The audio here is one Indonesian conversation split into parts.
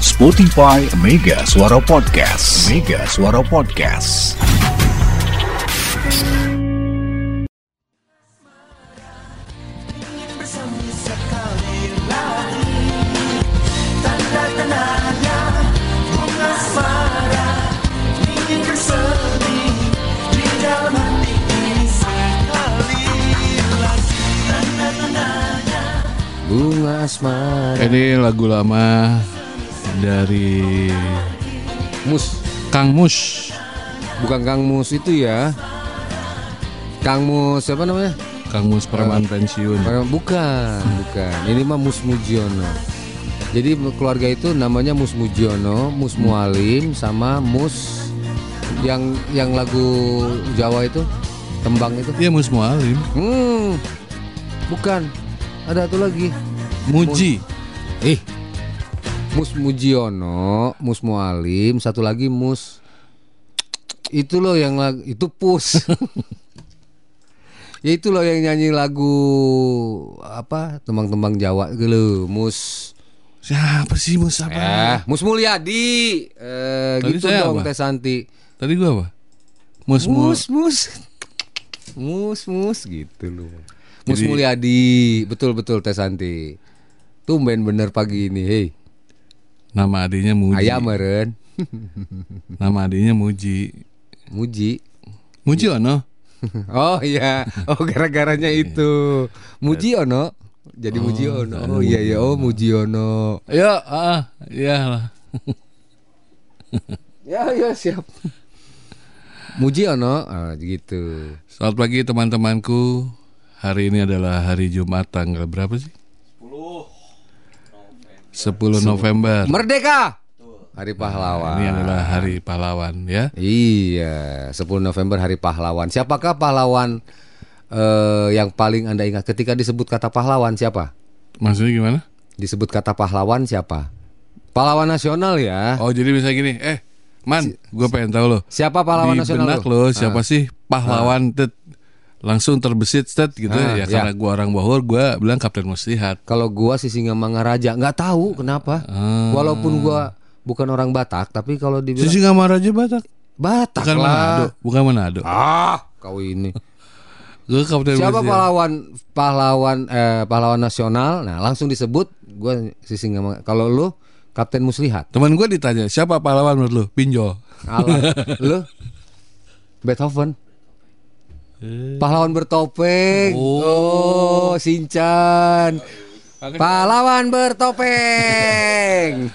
Spotify Mega Suara Podcast. Mega Suara Podcast. Bunga asmara Ini lagu lama dari Mus Kang Mus. Bukan Kang Mus itu ya Kang Mus siapa namanya? Kang Mus preman pensiun. Bukan, bukan Ini mah Mus Mujiono Jadi keluarga itu namanya Mus Mujiono Mus Mualim sama Mus Yang yang lagu Jawa itu Tembang itu Iya Mus Mualim. Hmm Bukan Ada satu lagi Muji. Eh Mus Mujiono, Mus Mualim, satu lagi Mus itu loh yang lagu itu Pus. ya itu loh yang nyanyi lagu apa tembang-tembang Jawa gitu loh, Mus. Siapa sih Mus apa? Eh, Mus Mulyadi. Eh, Tadi gitu dong apa? Teh Santi. Tadi gua apa? Mus Mus. Mus, mus. Mus, mus gitu loh. Mus Jadi- Mulyadi, betul betul Teh Santi. Tumben bener pagi ini, hei. Nama adiknya Muji. Ayam meren. Nama adiknya Muji. Muji. Muji ono. Oh iya, oh gara-garanya itu Mujiono. Jadi Mujiono. Oh iya iya, oh Mujiono. Ya, ah, ya lah. Ya ya siap. Mujiono, ah, gitu. Selamat pagi teman-temanku. Hari ini adalah hari Jumat tanggal berapa sih? 10. 10 November. Merdeka. Hari Pahlawan. Ini adalah hari pahlawan ya. Iya, 10 November Hari Pahlawan. Siapakah pahlawan eh, yang paling Anda ingat ketika disebut kata pahlawan siapa? Maksudnya gimana? Disebut kata pahlawan siapa? Pahlawan nasional ya. Oh jadi bisa gini, eh man, gue pengen tahu loh. Siapa pahlawan Di nasional? benak lo siapa sih pahlawan tet langsung terbesit tet gitu Ah, ya ya. karena gua orang Bogor gua bilang Kapten Muslihat. Kalau gua si Singamangaraja nggak tahu kenapa. Ah. Walaupun gua bukan orang Batak, tapi kalau dibilang Sisi Ngamaraja Batak. Batak Bukan Manado, lah. bukan Manado. Ah, kau ini. Gue Kapten Siapa Muslihat. pahlawan pahlawan eh, pahlawan nasional? Nah, langsung disebut gua si Singamang. Kalau lu Kapten Muslihat. Teman gue ditanya siapa pahlawan menurut lu? Pinjol. Alah, lu Beethoven. Pahlawan bertopeng. Oh, Sinchan. Pahlawan bertopeng.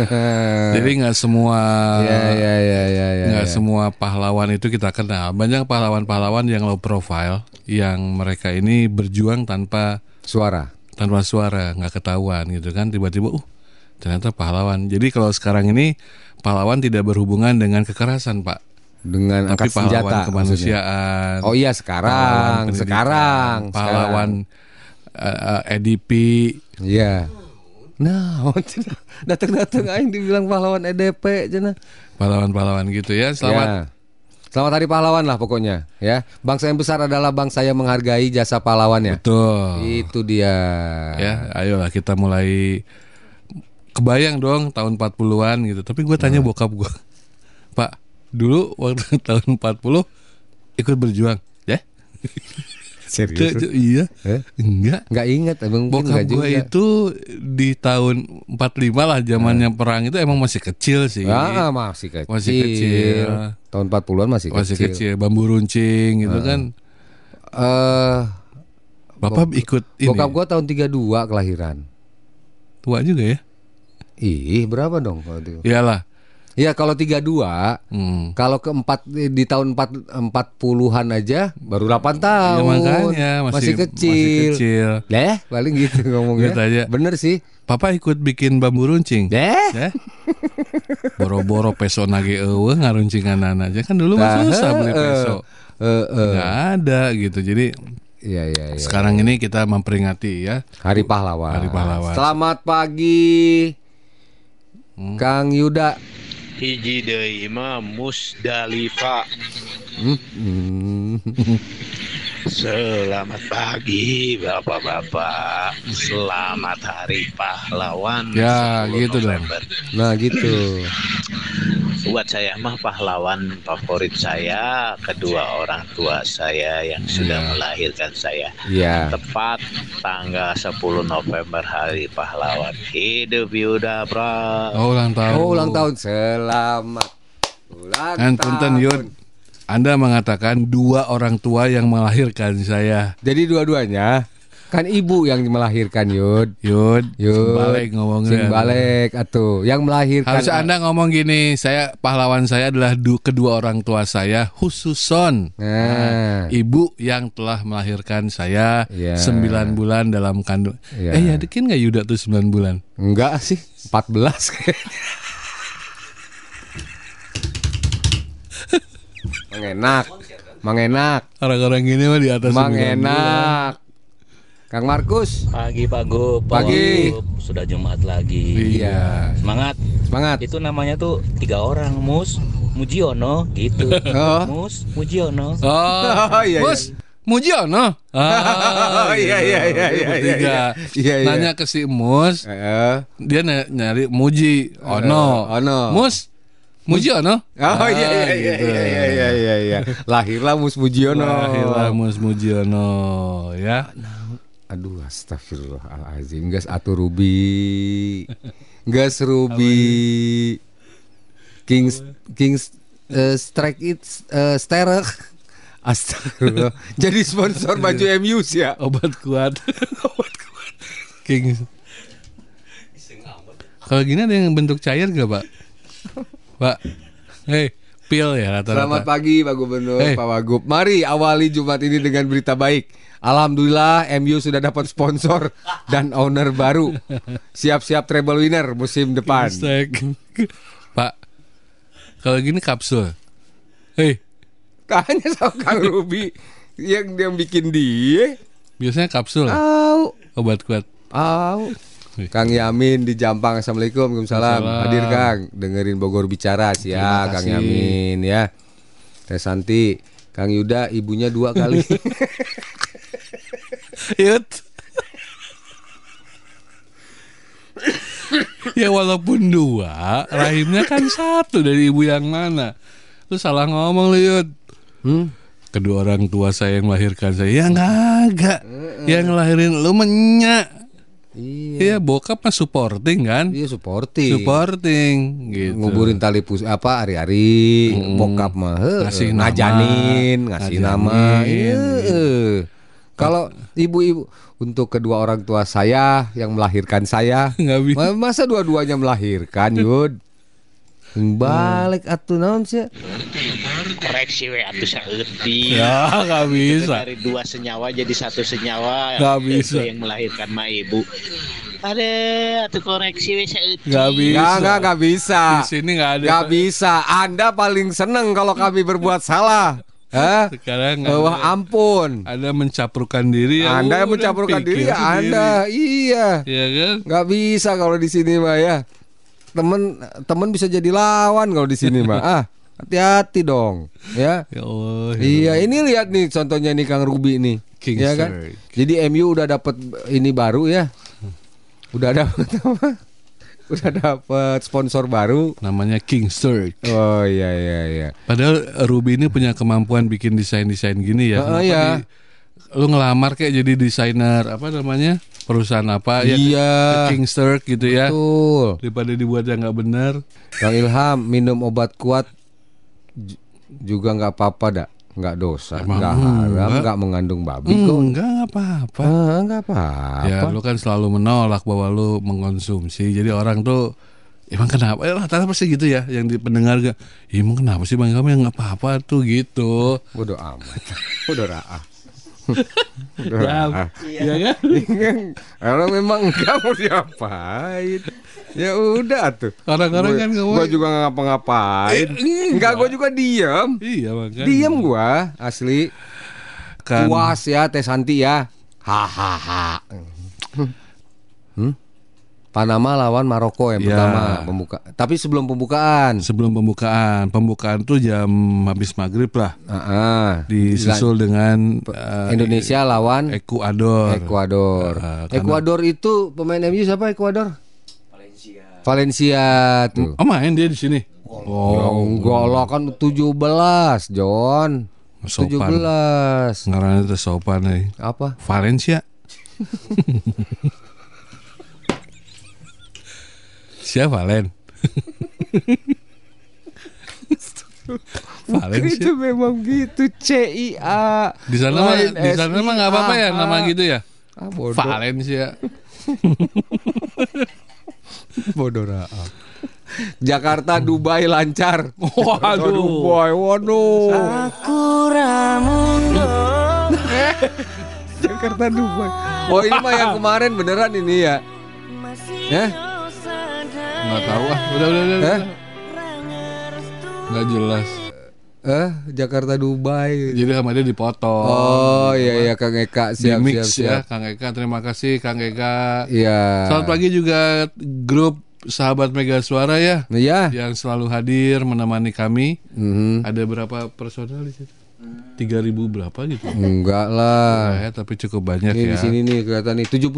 Jadi nggak semua Ya ya ya ya ya. nggak ya. semua pahlawan itu kita kenal. Banyak pahlawan-pahlawan yang low profile, yang mereka ini berjuang tanpa Suara. tanpa suara, nggak ketahuan gitu kan. Tiba-tiba, uh, ternyata pahlawan. Jadi kalau sekarang ini pahlawan tidak berhubungan dengan kekerasan, Pak. Dengan Tapi angkat senjata pahlawan maksudnya. kemanusiaan. Oh iya pahlawan sekarang, pendidikan, sekarang, pahlawan eh, eh, EDP. sekarang. Iya. Nah, datang-datang aing dibilang pahlawan EDP cenah. pahlawan-pahlawan gitu ya. Selamat Ya. Selamat Hari Pahlawan lah pokoknya ya. Bangsa yang besar adalah bangsa yang menghargai jasa pahlawannya. betul. Itu dia. Ya, ayolah kita mulai kebayang dong tahun 40-an gitu. Tapi gue tanya Nah. bokap gue, Pak, dulu waktu tahun 40 ikut berjuang, ya? Serius? Tuh, iya, Eh? enggak. Nggak inget, emang Bokap gue itu di tahun 45 lah zamannya perang itu emang masih kecil sih. Ah, masih kecil. Masih kecil. Tahun 40-an masih, masih kecil. kecil. bambu runcing gitu kan. Eh, Bapak ikut ini. bokap gua tahun 32 kelahiran. tua juga ya? Ih, berapa dong kalau itu? Iyalah. Ya kalau 32 Hmm. Kalau keempat di tahun 4 40-an aja baru 8 Ya, tahun. makanya masih, kecil. Masih kecil. Deh, paling gitu ngomongnya. Gitu aja. Bener sih. Papa ikut bikin bambu runcing. Deh. Ya. Boro-boro peso nage eueuh ngaruncingan aja kan dulu Nah, mah susah beli eh, peso. eh, eh. Nggak ada gitu. Jadi Iya, iya, iya. sekarang ini kita memperingati ya. Hari pahlawan. Hari pahlawan. Selamat pagi. Hmm. Kang Yuda. Hiji deui mah Musdalifah Hmm. Selamat pagi Bapak-bapak Selamat Hari Pahlawan Ya, 10 gitu dong. November. Nah gitu. Buat saya mah pahlawan favorit saya Kedua orang tua saya yang sudah Ya. melahirkan saya Iya. Tepat tanggal 10 November Hari Pahlawan Hidup Yuda Bro Oh ulang tahun. Oh ulang tahun selamat ulang Kan tahun. Yud. Anda mengatakan dua orang tua yang melahirkan saya. Jadi dua-duanya kan ibu yang melahirkan Yud. Yud, Yud. balik ngomongnya. Balik atuh. Yang melahirkan Harusnya Anda ngomong gini, saya pahlawan saya adalah du, kedua orang tua saya, khususon Nah. ibu yang telah melahirkan saya Iya. 9 bulan dalam kandung. Iya. Eh ya dikin nggak Yuda tuh 9 bulan? Enggak sih, 14 kayaknya. Mengenak. Mengenak. Orang-orang gini mah di atas 9 bulan. Mengenak. Kang Markus. Pagi Pak Gup, Pagi. Sudah Jumat lagi. Iya. Semangat. Semangat. Itu namanya tuh tiga orang, Mus, Mujiono, gitu. Oh. Mus, Mujiono. Oh, iya, Mus, Mujiono. Ah, Oh, iya, iya, iya, iya, bertiga. iya. Iya, iya. Nanya ke si Mus, Heeh. dia ny- nyari Muji Ono. Ono. Mus, Muji Ono. Oh iya iya iya gitu. iya iya iya iya iya. Lahirlah Mus Mujiono. Lahirlah Mus Mujiono ya. Aduh astagfirullahalazim. Gas atuh Ruby. Gas Ruby. Kings Kings eh, Strike It uh, Sterek. Astagfirullah. Jadi sponsor baju MU ya. Obat kuat. Obat kuat. King. Kalau gini ada yang bentuk cair gak pak? Pak, hei, pil ya rata-rata. Selamat pagi Pak Gubernur, Eh. Pak Wagub. Mari awali Jumat ini dengan berita baik. Alhamdulillah MU sudah dapat sponsor dan owner baru. Siap-siap treble winner musim depan. Hashtag. Pak, kalau gini kapsul. Hei, Kayaknya sama Kang Ruby yang dia bikin dia. biasanya kapsul Au, obat kuat. au. Kang Yamin di Jampang Assalamualaikum Waalaikumsalam. Hadir Kang Dengerin Bogor bicara sih ya Kang. Yamin ya Teh Santi Kang Yuda ibunya dua kali Yut. ya walaupun dua, rahimnya kan satu dari ibu yang mana? Lu salah ngomong lu Yud. hmm? Kedua orang tua saya yang melahirkan saya. Ya kagak. Yang ngelahirin lu menyak. Iya Iya, bokap mah supporting kan? Iya supporting Supporting gitu. nguburin tali pus apa hari-hari bokap mah Ngasih nama. ngajanin ngasih nama iya. Kalau ibu-ibu untuk kedua orang tua saya yang melahirkan saya Nggak bisa. ma- masa dua-duanya melahirkan yud balik atuh naon sih Koreksi we atuh saeutik Ya, nggak bisa. Dari dua senyawa jadi satu senyawa Nggak Itu bisa. yang melahirkan mah ibu Ada atuh koreksi we saeutik Nggak bisa. Nggak, nggak, nggak bisa Di sini nggak ada. nggak bisa anda paling seneng kalau kami berbuat salah Hah? Sekarang Wah ada. ampun Anda mencampurkan diri ya. Anda yang pikir diri ya. Anda iya Iya kan? nggak bisa kalau di sini mah ya temen temen bisa jadi lawan kalau di sini mah ah hati-hati dong ya Ya Allah. ya iya ini lihat nih contohnya nih Kang Ruby nih King ya kan Sir. jadi MU udah dapat ini baru ya udah dapat apa udah dapat sponsor baru Namanya King Sturk. oh iya iya iya Padahal Ruby ini punya kemampuan bikin desain-desain gini ya. Kenapa iya. di- lu ngelamar kayak jadi desainer apa namanya? Perusahaan apa ya? Iya. ke King Sturk gitu ya. betul Daripada dibuat yang nggak benar. Kang Ilham minum obat kuat ju- juga nggak apa-apa dak nggak dosa Emang nggak haram enggak? nggak mengandung babi kok Enggak nggak apa-apa. Ah, nggak apa-apa Ya lu kan selalu menolak bahwa lu mengkonsumsi. Jadi orang tuh Emang kenapa? Ya, rata-rata pasti gitu ya yang di pendengar gak. "Ya, Emang kenapa sih bang kamu yang nggak apa-apa tuh gitu. Bodoh amat. Bodoh raah. Ya. Iya kan? Kalau memang enggak mau diapain. Ya udah tuh. Orang-orang Gua- kan ngomong- Gua juga ngapa-ngapain. Eh, Enggak, gua juga diam. Iya makanya. Diam gua asli. Kan. Puas ya Teh Santi ya. Hahaha. Panama lawan Maroko yang Ya. pertama pembuka. Tapi sebelum pembukaan. Sebelum pembukaan, pembukaan tuh jam habis maghrib lah. Ah, ah. Disusul dengan eh, Indonesia lawan Ekuador. Ekuador. Karena- Ekuador itu pemain MU siapa Ekuador? Valencia. Valencia tuh. Oh main dia di sini. Oh, enggak lah kan 17, John. Sopan. 17. Ngarana itu sopan nih. Apa? Valencia. Siapa Valen? Valencia. Itu memang gitu CIA. Di sana mah di sana mah nggak apa-apa ya nama gitu ya. Ah, bodoh. Valencia. Bodoh raap. Jakarta Dubai lancar. Waduh. Dubai, waduh. Jakarta Dubai. Oh ini mah yang kemarin beneran ini ya? Ya? Nggak tahu ah. Udah udah udah. Udah. Nggak jelas. Eh Jakarta Dubai. Jadi sama dia dipotong. Oh iya iya Kang Eka di siap mix siap siap. ya Kang Eka terima kasih Kang Eka Iya. selamat pagi juga grup sahabat Mega Suara ya Iya. yang selalu hadir menemani kami Mhm. ada berapa personal di situ tiga ribu berapa gitu Enggak lah. ya tapi cukup banyak Ini ya di sini nih kelihatan nih 72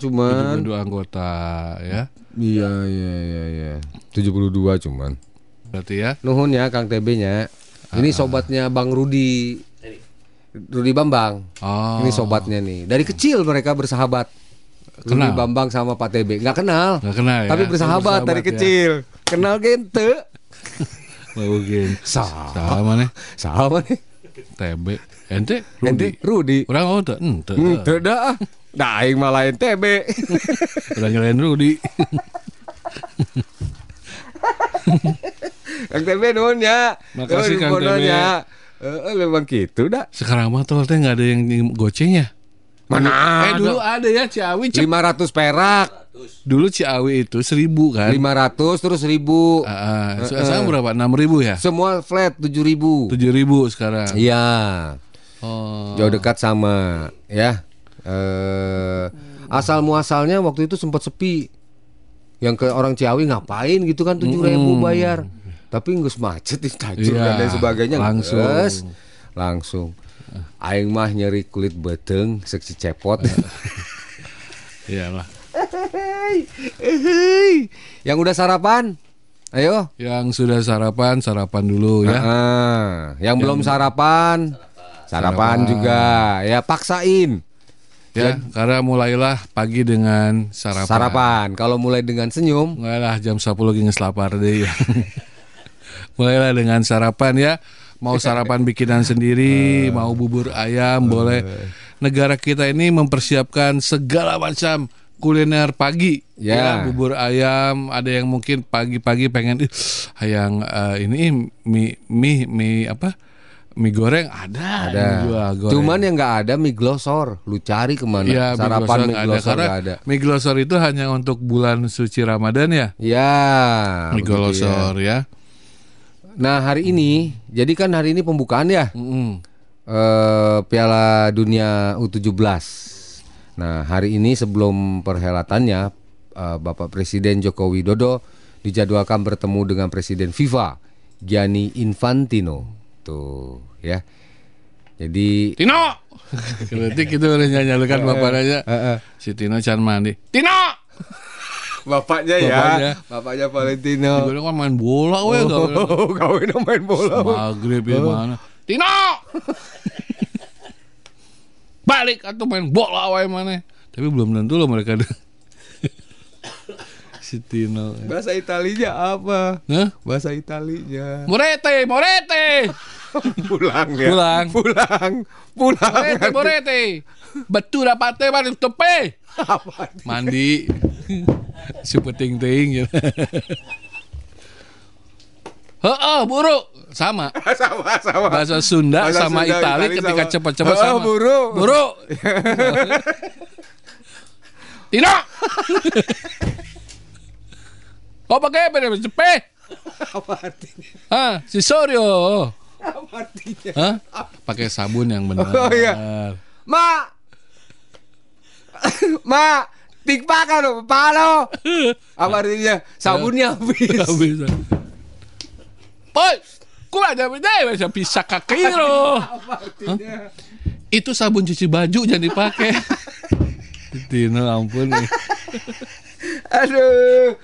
cuman. dua anggota ya Iya iya iya iya. 72 cuman. berarti ya Nuhun ya Kang TB-nya. Ini sobatnya Bang Rudi. Rudi Bambang. oh Ini sobatnya nih. Dari kecil mereka bersahabat. Rudi Kenal? Bambang sama Pak TB. Nggak kenal. nggak kenal ya Tapi bersahabat, dari ya. kecil. Kenal gente. mungkin Sama. sama nih Sama nih. TB ente Ente Rudi orang oh tuh ente Ente dah. Nah, aing malah TB. udah nyalain Rudi Kang TB nuhun ya. Makasih, Kang infonya. Eh, memang gitu dah. sekarang mah tol teh nggak ada yang goceng ya Mana eh dulu ada ya Ciawi cep 500 perak. Dulu Ciawi itu seribu kan? 500 terus 1000. Ah, ah. sekarang berapa? Enam ribu ya? Semua flat 7000. Tujuh ribu sekarang. Iya. Oh. Jauh dekat sama ya. Eh asal muasalnya waktu itu sempat sepi. Yang ke orang Ciawi ngapain gitu kan 7000 bayar. Tapi nggak macet di tajur Iya, dan lain sebagainya langsung. Nges. langsung. Aing mah nyeri kulit beteng seksi cepot. Iyalah. Yang udah sarapan? Ayo. Yang sudah sarapan, sarapan dulu ya. Ah, yang, belum sarapan, sarapan, juga ya paksain Ya, karena mulailah pagi dengan sarapan. sarapan. Kalau mulai dengan senyum, Mulailah jam 10 lagi nges lapar deh ya. mulailah dengan sarapan ya. Mau sarapan bikinan sendiri, mau bubur ayam boleh. Negara kita ini mempersiapkan segala macam kuliner pagi. Ya. bubur ayam, ada yang mungkin pagi-pagi pengen "Ih, yang eh, ini mie mie mie apa? Mie goreng ada, ada. jual goreng. Cuman yang nggak ada mie glosor. Lu cari ke mana? Ya, mie sarapan glosor mie glosor nggak ada. mie glosor itu hanya untuk bulan suci Ramadan ya. Ya. mie ya. glosor ya. Nah hari ini, jadi kan hari ini pembukaan ya Mm-mm. eh, Piala Dunia U17. Nah hari ini sebelum perhelatannya, eh, Bapak Presiden Joko Widodo dijadwalkan bertemu dengan Presiden FIFA Gianni Infantino. Tuh ya. Jadi Tino. Berarti kita udah nyanyikan bapak nanya. Eh, eh. Si Tino can mandi. Tino. bapaknya ya, Bapaknya. bapaknya Valentino. Gue kan main bola we Oh, kawin main bola. Maghrib ya mana. Tino. Balik atau main bola we mana. Tapi belum tentu loh mereka ada. si Tino. Bahasa Italinya apa? Hah? Bahasa Italinya. Morete, Morete. Pulang ya. Pulang. Pulang. Pulang. Morete, Morete. Betul dapatnya balik tepe. Mandi. si peting-ting ya. Heeh, buruk. Sama. sama sama. Bahasa Sunda Bahasa sama Sunda, Itali Itali ketika sama. cepat-cepat Oh, sama. buruk. Buruk. Tino. Oh pakai apa nih? Cepe. Apa artinya? Hah, si Soryo. Apa artinya? Hah? Pakai sabun yang benar. Oh, iya. Ma. Ma, Tikpak kan palo. Apa artinya? Sabunnya habis. Gak kok ada beda bisa bisa kaki lo. Itu sabun cuci baju jangan dipakai. Tino ampun nih. Aduh.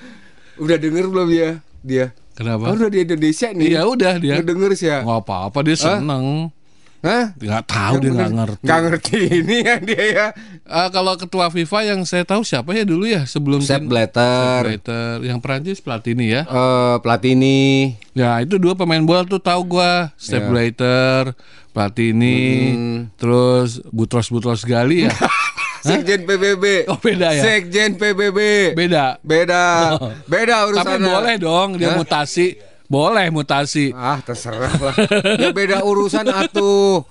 Udah denger belum ya dia? Kenapa? Oh, udah di Indonesia nih. Iya udah dia. Udah denger sih ya. Nggak apa-apa dia seneng. Hah? Nggak tahu dia nggak ngerti. Nggak ngerti ini ya dia ya. Ah, kalau ketua FIFA yang saya tahu siapa ya dulu ya sebelum Sepp Blatter. Sepp Blatter. yang Prancis Platini ya. Eh, Platini. Ya itu dua pemain bola tuh tahu gua. Sepp Ya. Blatter, Platini, Hmm. terus Butros Butros Gali ya. Sekjen PBB. Oh, beda ya? Sekjen PBB. Beda. Beda. Beda urusannya. Tapi boleh dong dia Hah? mutasi. Boleh mutasi. Ah, terserah lah. ya beda urusan atuh.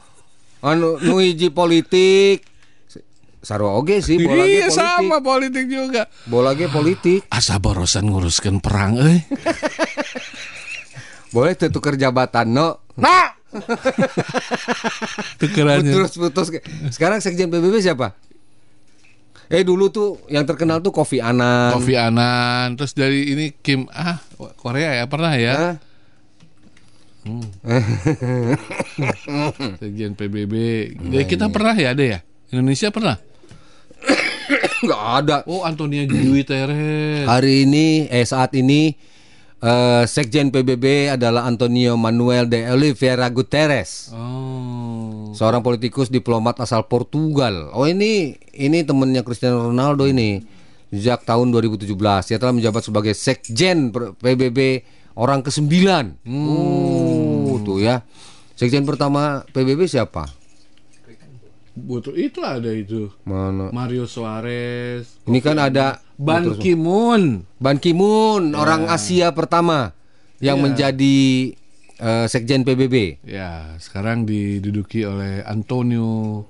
Anu nu hiji politik. Sarua oge sih bola ge Iya politik. sama politik juga. Bola ge politik. Asa borosan nguruskan perang euy. Boleh tuh tuker jabatan no. Nah, Tukerannya. putus-putus. Sekarang sekjen PBB siapa? Eh dulu tuh yang terkenal tuh Kofi Annan. Kofi Annan, terus dari ini Kim ah Korea ya pernah ya. Hah? Sekjen PBB. Ya, kita pernah ya ada ya? Indonesia pernah? Nggak ada. Oh Antonia Dwi Teres. Hari ini eh saat ini eh, Sekjen PBB adalah Antonio Manuel de Oliveira Guterres. Oh. Seorang politikus diplomat asal Portugal. Oh ini ini temennya Cristiano Ronaldo ini. Sejak tahun 2017 dia telah menjabat sebagai Sekjen PBB orang ke-9. Oh, tuh ya. Sekjen pertama PBB siapa? Betul itu ada itu. Mana? Mario Suarez. Ini kan ada Ban Ki-moon. Ban Ki-moon, orang Asia pertama yang Iya. menjadi eh, Sekjen PBB. Ya, sekarang diduduki oleh Antonio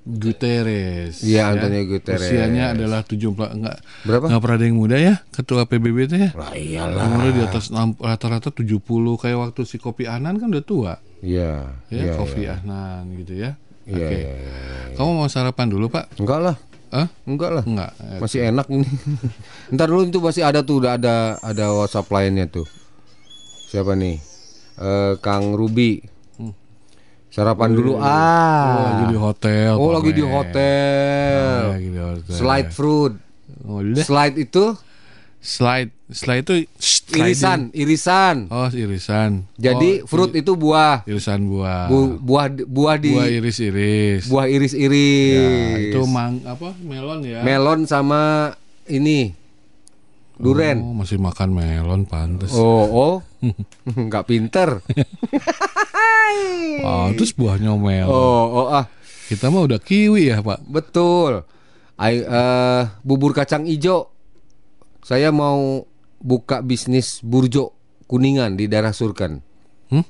Guterres. Iya, Antonio Guterres. Usianya adalah 70 enggak Berapa? enggak pernah ada yang muda ya ketua PBB itu ya. Lah iyalah. Umurnya di atas rata-rata 70 kayak waktu si Kopi Anan kan udah tua. Iya. Ya, iya, Kofi iya. Ahnan gitu ya. Iya, Oke. iya, iya. Kamu mau sarapan dulu, Pak? Enggak lah. Hah? Enggak lah. Enggak. Masih enak ini. Ntar dulu itu masih ada tuh udah ada ada WhatsApp lainnya tuh. Siapa nih? Eh Kang Ruby. Sarapan dulu Oh, ah. lagi di hotel. Oh, lagi di hotel. Lagi di hotel. Slide fruit. Oh. Slide itu Slide. Slide itu sliding. irisan, irisan. Oh, irisan. Jadi Oh, fruit itu buah. irisan buah. Bu- buah buah di buah iris-iris. buah Ya, iris-iris. itu mang apa? Melon ya. melon sama ini duren. Oh, masih makan melon pantes. Oh, oh. Nggak pinter. Oh, terus buahnya melon. Oh, oh ah. Kita mah udah kiwi ya, Pak. Betul. Ay, eh, bubur kacang ijo. Saya mau buka bisnis burjo kuningan di daerah Surkan. Hmm?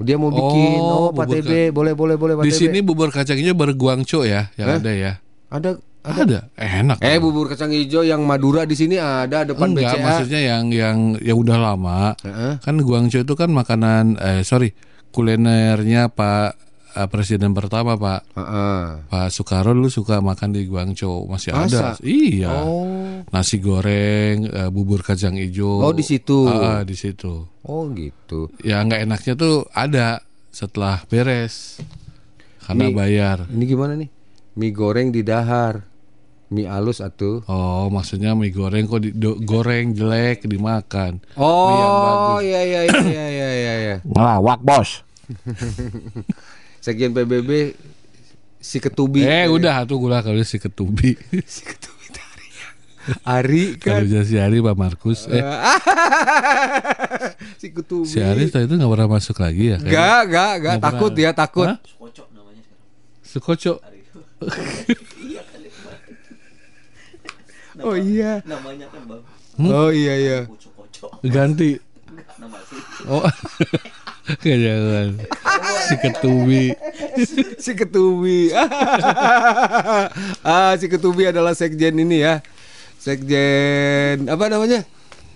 Dia mau bikin Oh, oh, Pak TB, boleh boleh boleh Pak Di sini bubur kacang hijau berguangco ya yang Hah? ada ya. ada Ada. Enak. eh bubur kacang ijo yang Madura di sini ada depan Enggak, BCA. maksudnya yang yang yang udah lama. Heeh. Kan guangco itu kan makanan eh sorry, kulinernya Pak eh, Presiden pertama Pak Heeh. Pak Soekarno dulu suka makan di Guangzhou masih ada. Masa? Iya. Oh. Nasi goreng, eh, bubur kacang hijau. Oh, di situ. Ah, ah, di situ. Oh gitu. Ya nggak enaknya tuh ada setelah beres. Karena Mi- bayar. Ini gimana nih? Mie goreng di dahar. Mie alus atuh. Oh, maksudnya mie goreng kok di, do- goreng jelek dimakan. Mie yang Oh, bagus. iya iya iya iya iya iya. iya. Ngelawak bos. Sekjen PBB si ketubi. Eh, udah tuh gula kalau si ketubi. Si ketubi tadi. Ari kalau kan. si Ari Pak Markus. Eh, si ketubi. si Ari setelah itu nggak pernah masuk lagi ya? enggak, enggak. Nggak Takut pernah. dia, takut. Hah? Sukoco. Oh iya. namanya kan bang Oh iya iya. kocok-kocok Ganti. nama sih Oh. Nggak jangan. Si ketubi. si ketubi. ah, si ketubi adalah sekjen ini ya. Sekjen apa namanya?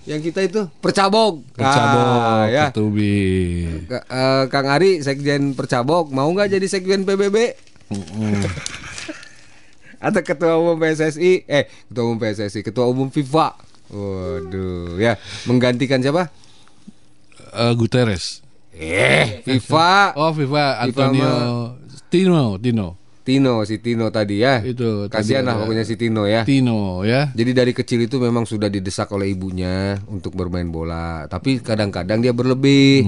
Yang kita itu percabog. Percabok, Ah, ya. ketubi. Ka- eh, Kang Ari sekjen percabog mau nggak jadi sekjen PBB? Atau ketua umum PSSI eh ketua umum PSSI ketua umum FIFA waduh ya menggantikan siapa Eh, Guterres. eh FIFA Oh, FIFA FIFA Antonio Tino, Tino. Tino si Tino tadi ya Itu kasihan lah pokoknya si Tino ya Tino ya. Jadi dari kecil itu memang sudah didesak oleh ibunya untuk bermain bola. Tapi kadang-kadang dia berlebih.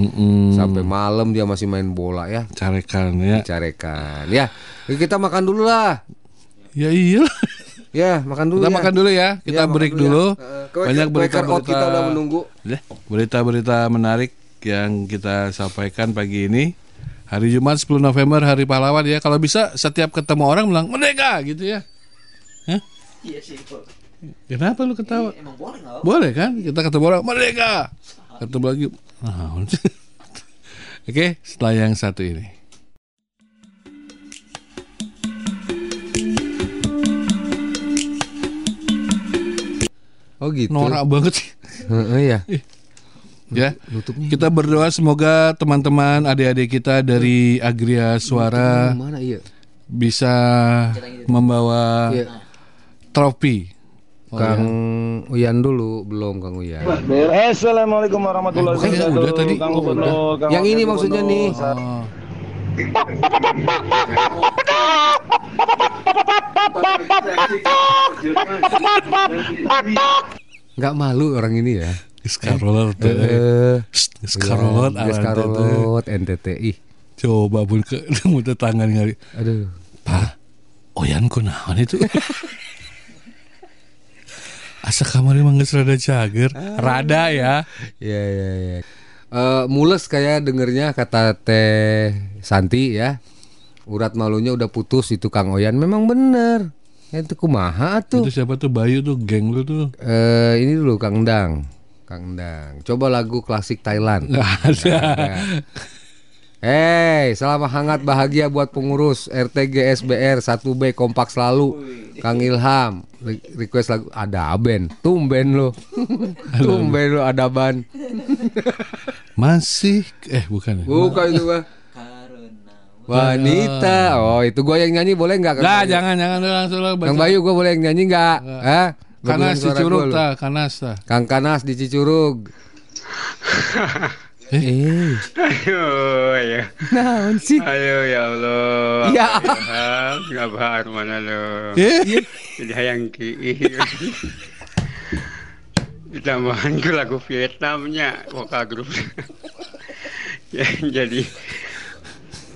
Sampai malam dia masih main bola ya. Carekan ya. Carekan. Ya, kita makan dulu lah. Ya iya. Ya, makan dulu Kita ya. makan dulu ya. Kita Ya, break dulu ya. dulu. Eh, ke- Banyak berita-berita kita udah menunggu. Ya, Berita-berita menarik yang kita sampaikan pagi ini. Hari Jumat 10 November Hari Pahlawan ya. Kalau bisa setiap ketemu orang bilang merdeka gitu ya. Iya sih. Kenapa lu ketawa? Emang boleh nggak? Boleh kan? Kita ketemu orang merdeka. Ketemu lagi. Ah, Oke, setelah yang satu ini. Oh gitu. Norak banget sih. Heeh, ya. Ya. Kita berdoa semoga teman-teman adik-adik kita dari Agria Suara Mana iya? bisa membawa Iya. trofi. Kang Uyan dulu, belum Kang Uyan. Assalamualaikum warahmatullahi wabarakatuh. udah tadi. Kang Oh, Kang Yang ini maksudnya nih. Oh. Nggak malu orang ini ya. Skarolot. Eh, Skarolot. ya, Skarolot NTTI. Coba pun ke muter tangan kali. Aduh. Pak, Oyan kunaon itu? Asa kamar emang geus rada cager. Rada ya. Ya ya ya. Eh, mules kayak dengernya kata Teh Santi ya. Urat malunya udah putus itu Kang Oyan. Memang bener. Itu kumaha tuh. Itu siapa tuh Bayu tuh geng lu tuh. Eh, ini dulu Kang Dang. Kang Dang. Coba lagu klasik Thailand. Nggak ada. Hei, selamat hangat bahagia buat pengurus RTG SBR 1B kompak selalu. Kang Ilham, Re- request lagu ada Ben, tumben lo. tumben lo ada ban. Masih eh bukan. ya? Bukan itu mah. Wanita. Oh, itu gua yang nyanyi boleh nggak Kang? Nggak, Bayu? jangan jangan langsung lu Kang. Bayu gua boleh yang nyanyi nggak? Hah? Kanas lo. tah, kanas tah. Kang Kanas di Cicurug. eh, Ayo ya. naon sih? Ayo ya Allah. Ya. Nggak bahar mana lo. Eh, Jadi hayang ki. Ditambahan ke lagu Vietnamnya vokal grup. ya, jadi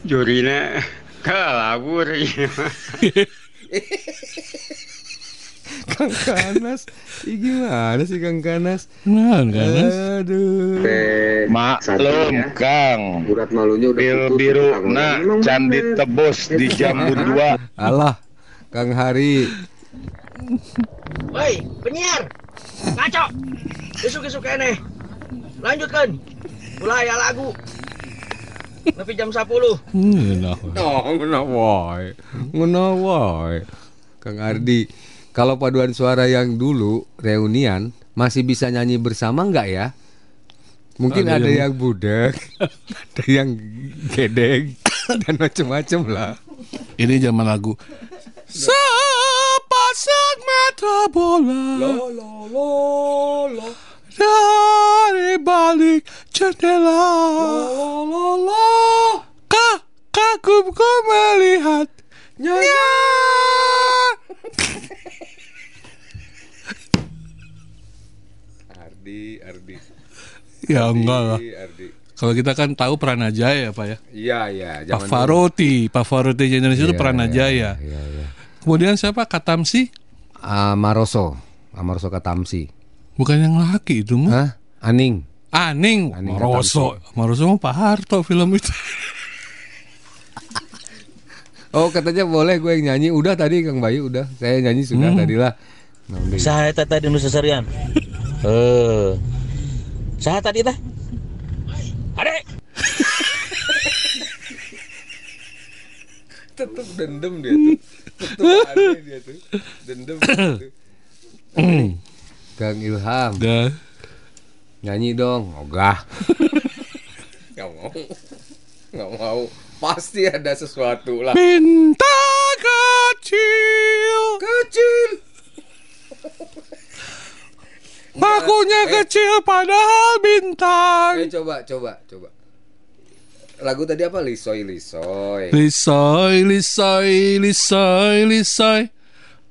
jurina kalabur ya. Kang Kanas. Ih, gimana sih Kang Kanas? Naon kanas? Aduh. Maklum Kang. Urat malunya udah biru Kang. na Emang candi tebus di Jambun 2. Alah, Kang Hari. Woi, penyiar. Ngaco. Isuk-isuk kene. Lanjutkan. Mulai ya lagu. Tapi jam 10. Hmm, nah. Oh, ngono wae. Ngono wae. Kang Ardi, kalau paduan suara yang dulu reunian masih bisa nyanyi bersama nggak ya? Mungkin Ada ada, yang- yang budak, ada yang gedeng, dan macam-macam lah. Ini zaman lagu Sepasang mata bola Dari balik jendela Kak, kagumku melihat Nyonya Ardi, Ardi, Ya enggak lah Ardi. Kalau kita kan tahu Pranajaya Pak ya Iya, iya. zaman Pavarotti Pavarotti Indonesia itu Iya, Pranajaya. Iya, iya. Kemudian siapa? Katamsi Amaroso, Amaroso Katamsi. Bukan yang laki itu mah Hah? Aning. Aning, Aning Maroso Maroso mah Pak Harto film itu Oh katanya boleh gue yang nyanyi Udah tadi Kang Bayu udah Saya nyanyi sudah tadi lah Nah, eta tadi nu sasarian? Eh. Saha tadi tah? Adek. Tetep dendam dia tuh Tetep aneh dia tuh Dendam dia tuh. Kang Ilham Dah. Nyanyi dong Ogah Gak mau Gak mau Pasti ada sesuatu lah Pinta kecil kecil. Pakunya kecil padahal bintang. Eh coba coba coba. Lagu tadi apa? Lisoy lisoy. Lisoy, lisoy, lisoy, lisoy.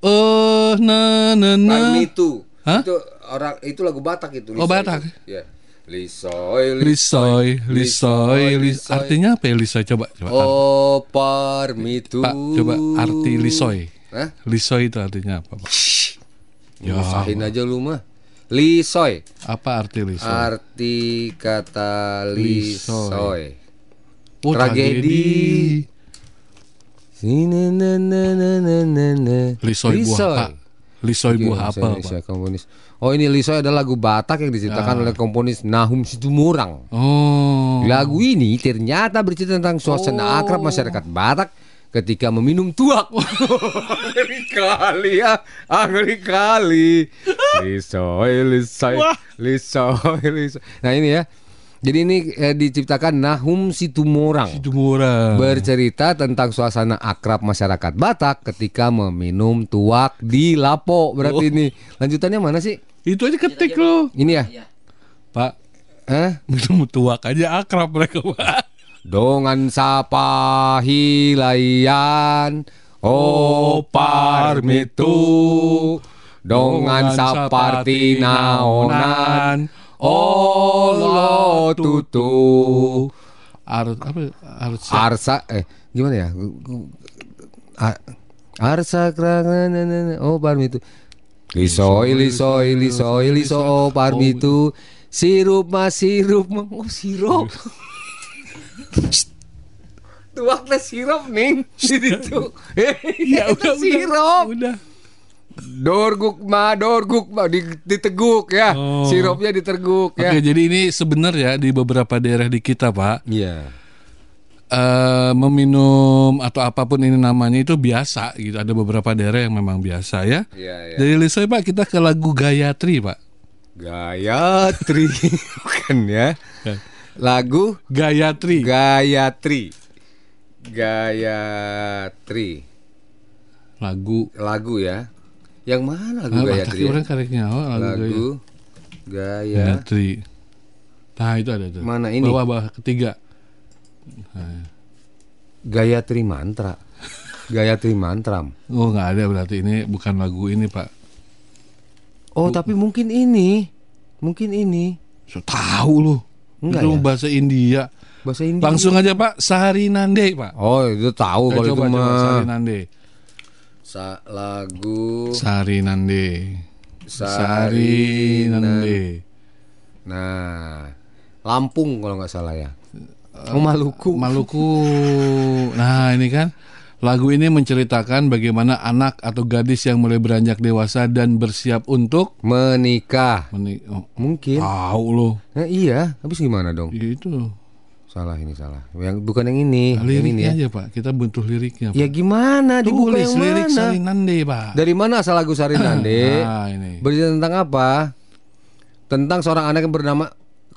Oh, na na na. Parmitu. Hah? Itu orang itu lagu Batak itu. Oh, Lisoy Batak. itu. Iya. Lisoy Lisoy, lisoy, lis. Artinya apa ya lisoy? Coba, coba. Oh parmitu. Pak, coba arti lisoy. Hah? Lisoy itu artinya apa, Pak? Ya, Usahin aja lu mah. Lisoy. apa arti lisoy? Arti kata Lisoy. lisoy. Oh, tragedi. Na na. Lisoy buah apa? Lisoy buah apa, Indonesia, Pak? komponis. Oh ini Lisoy adalah lagu Batak yang diciptakan oleh komponis Nahum Situmorang. Oh. Lagu ini ternyata bercerita tentang suasana akrab masyarakat Batak ketika meminum tuak. Ngeri kali ya, ah, ngeri kali. Lisoy, lisoy, lisoy, lisoy. Nah ini ya. Jadi ini eh, diciptakan Nahum Situmorang. Itu murah. Bercerita tentang suasana akrab masyarakat Batak ketika meminum tuak di Lapo. Berarti Oh. ini lanjutannya mana sih? Itu aja ketik loh. Ini ya? Pak, Hah? minum tuak aja akrab mereka, Pak. Dongan sapa hilayan O parmitu Dongan saparti naonan O lo tutu Ar apa? Arsa. Arsa eh gimana ya? Arsa krang na- na- na- oh parmitu. Lisoy lisoy lisoy liso oh parmitu. Sirup mas sirup oh sirup. Tuaknya sirup nih itu. Ya udah, sirup. udah. Dorguk ma dorguk ma di- diteguk ya. Oh. Sirupnya diteguk ya. Oke, jadi ini sebenarnya di beberapa daerah di kita, Pak, Iya. eh, meminum atau apa pun ini namanya itu biasa gitu. Ada beberapa daerah yang memang biasa ya. Iya, iya. Dari Lisoy, Pak, kita ke lagu Gayatri, Pak. Gayatri bukan ya. Lagu Gayatri. Gayatri. Gayatri. lagu Lagu ya. Yang mana lagu Ah, Gayatri? ya? orang kareknya oh, lagu, Lagu Gaya- Gaya. Gayatri. Nah, itu ada tuh. Mana ini? Bawah bawah ketiga. Gayatri mantra. Gayatri mantram. Oh, nggak ada berarti ini bukan lagu ini, Pak. Oh, tapi mungkin ini. Mungkin ini. So, tahu lu. Enggak itu ya? bahasa India. Bahasa India. Langsung aja, Pak. Sehari Nande, Pak. Oh, itu tahu kalau itu coba, mah. Sehari Nande. Sa lagu Sehari Nande. Sari Nande. Nah, Lampung kalau nggak salah ya. Oh, Maluku. Maluku. Nah, ini kan lagu ini menceritakan bagaimana anak atau gadis yang mulai beranjak dewasa dan bersiap untuk Menikah. meni- oh, Mungkin. tahu lo. Nah, iya, habis gimana dong? Itu Salah ini salah. Yang bukan yang ini, yang ini liriknya ya. aja, Pak. Kita butuh liriknya, Pak. Ya gimana? Dibuka Tulis yang lirik mana? Sari Nande, Pak. Dari mana asal lagu Sari Nande? Nah, ini. Bercerita tentang apa? Tentang seorang anak yang bernama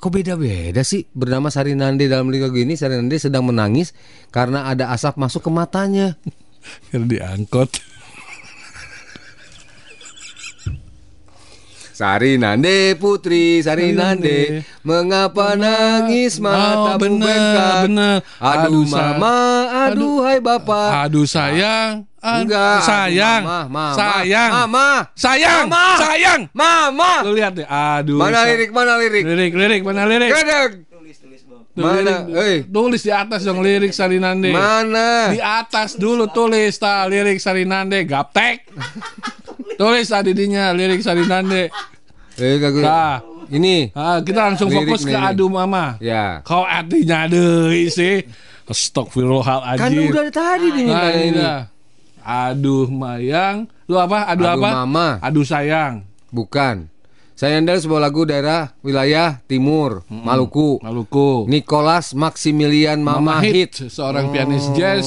Kok beda-beda sih bernama Sari Nande dalam lagu ini Sari Nande sedang menangis karena ada asap masuk ke matanya. Biar diangkot. Sari Nande putri Sari Nande Nande. Mengapa nangis matamu Oh, bener. Aduh Aduh, mama Aduh hai bapak Aduh sayang. Aduh, Enggak sayang. aduh, mama, mama, sayang. Mama Sayang. Mama. Sayang. Mama Lu lihat deh. Aduh. Mana lirik mana lirik Lirik, lirik, mana lirik? Kadang Tulis tulis. Tuh, Mana? Eh. Tulis di atas dong lirik Sarinande. Mana Di atas dulu tulis ta lirik Sarinande, gaptek. tulis tadi dinya lirik Sarinande. Eh kagak Nah, Ini ah, kita langsung Lirik fokus ke nih. adu mama. Ya Kau artinya deui sih. Astagfirullahaladzim. Kan udah tadi Nah, diminta ini ini dah. Aduh mayang. Lu apa? Aduh, Aduh, apa? mama. Aduh sayang. Bukan Saya Andal sebuah lagu daerah wilayah timur Maluku Maluku. Nicholas Maximilian Mama, Hit seorang pianis jazz.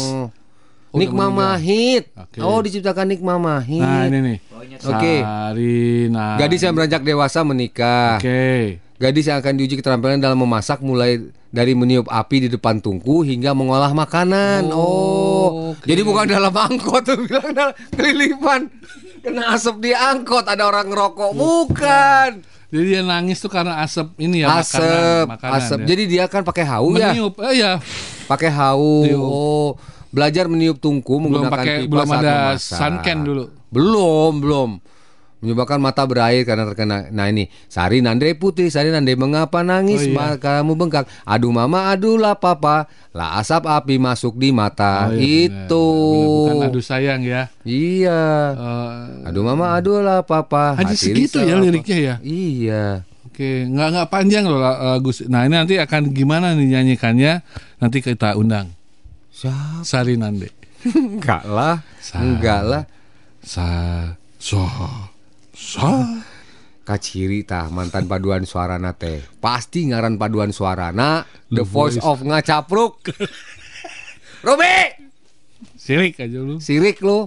Oh, Nick udah Mama meninggal. Hit Oke. Oh diciptakan Nick Mama Hit Nah, ini nih. Oke Sarina. Gadis yang beranjak dewasa menikah Oke. Gadis yang akan diuji keterampilan dalam memasak mulai dari meniup api di depan tungku hingga mengolah makanan. Oh, jadi bukan dalam angkot tuh bilang dalam kelilipan. Kena asap di angkot ada orang ngerokok. Bukan. Jadi dia nangis tuh karena asap ini ya asap, makanan, makanan asap. ya. Jadi dia kan pakai hau ya. meniup. Eh, ya. Pakai hau. Tiup. Oh, belajar meniup tungku Belum menggunakan pakai pipa belum saat ada memasak. sunken dulu. Belum, belum. Menyebabkan mata berair karena terkena. Nah ini, Sari Nande putih, Sari Nande mengapa nangis? Oh, iya. Kamu bengkak. Aduh mama, aduh lah papa. Lah asap api masuk di mata. Oh, iya, Itu. benar. Bukan adu sayang ya. Iya. Eh, Aduh mama, aduh lah papa. Hanya Hati segitu ya liriknya ya. Iya. Oke, nggak nggak panjang loh lagu. Nah ini nanti akan gimana nih nyanyikannya? Nanti kita undang Siapa? Sari Nande. Enggak lah. Sa- Enggak lah. Sa so sa. Kaciri tah mantan paduan suara teh pasti ngaran paduan suarana the The voice of ngacapruk Robi Sirik aja lu. sirik lu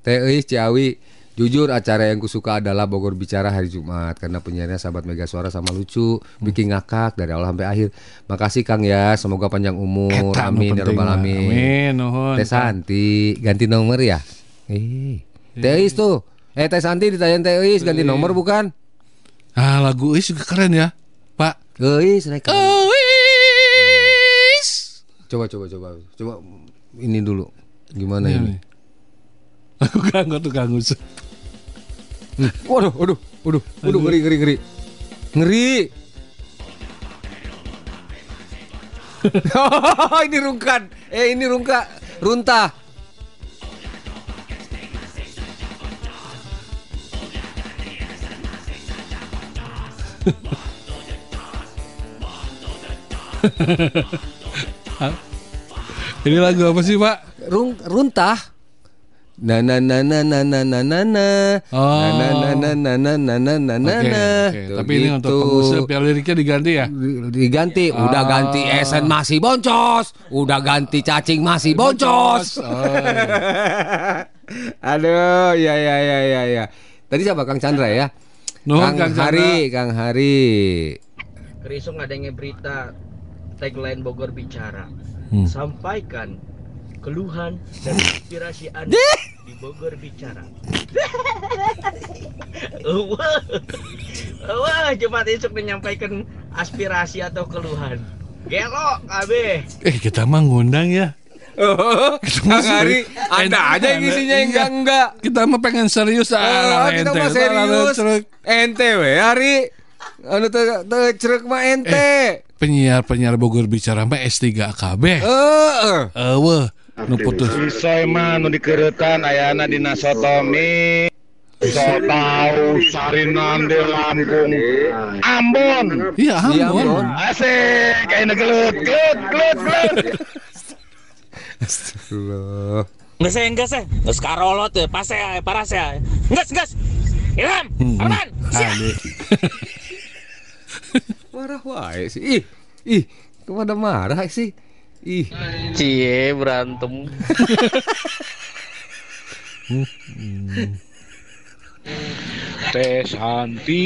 teh Ciawi jujur acara yang kusuka adalah Bogor bicara hari Jumat karena penyiarnya sahabat Mega Suara sama lucu bikin ngakak dari awal sampai akhir makasih Kang ya semoga panjang umur Eta amin ya mah. alamin Amin, nuhun. Teh Santi ganti nomor ya eh Teh Euis tuh eh Teh Santi ditanyain Teh Euis ganti nomor bukan Ah lagu Is juga keren ya, Pak. Rek. Is. Coba coba coba. Coba ini dulu. Gimana Iya, ini? nih. Aku ganggu tuh ganggu. Hmm. Waduh, waduh, waduh, waduh, ngeri, ngeri, ngeri. Ngeri. ini rungkan. Eh, ini rungka, runtah. Ini lagu apa sih, Pak? Rung, runtah. Na na na na na na na na na Oh. na na na na na na na na na Oke, na. Tuh, Tapi ini untuk gitu. pengusap ya liriknya diganti ya. diganti udah Ah. ganti Esen masih boncos udah ganti cacing masih boncos Oh, aduh ya ya ya ya ya tadi siapa Kang Chandra ya Kang, Kang Chandra. Hari Kang Hari Kerisung adanya berita tagline Bogor bicara. Hmm. Sampaikan keluhan dan inspirasi Anda di Bogor bicara. Wah, wah, Jumat esok menyampaikan aspirasi atau keluhan. Gelok KB. Eh kita mah ngundang ya. Kang Hari ada aja yang isinya yang enggak enggak Kita mah pengen serius Oh, ah, kita ente. mah serius ente we Hari anu cerek mah ente Penyiar-penyiar Bogor bicara mah S3 KB. Heeh. Eueuh, nu putus. Isoy mah nu dikeretan ayana dina sotomi. So tau sarinan di Lampung. Ambon. Iya, Iya, Ambon. Asik, kayak gelut, gelut, gelut, gelut. Astagfirullah. Nggak saya, nggak saya. Nggak sekarolot tuh, pas saya, parah saya. Nggak, nggak. Ilham, Arman, siap. Marah wae sih. Ih, ih, kepada marah sih. Ih, Cie berantem. Teh Santi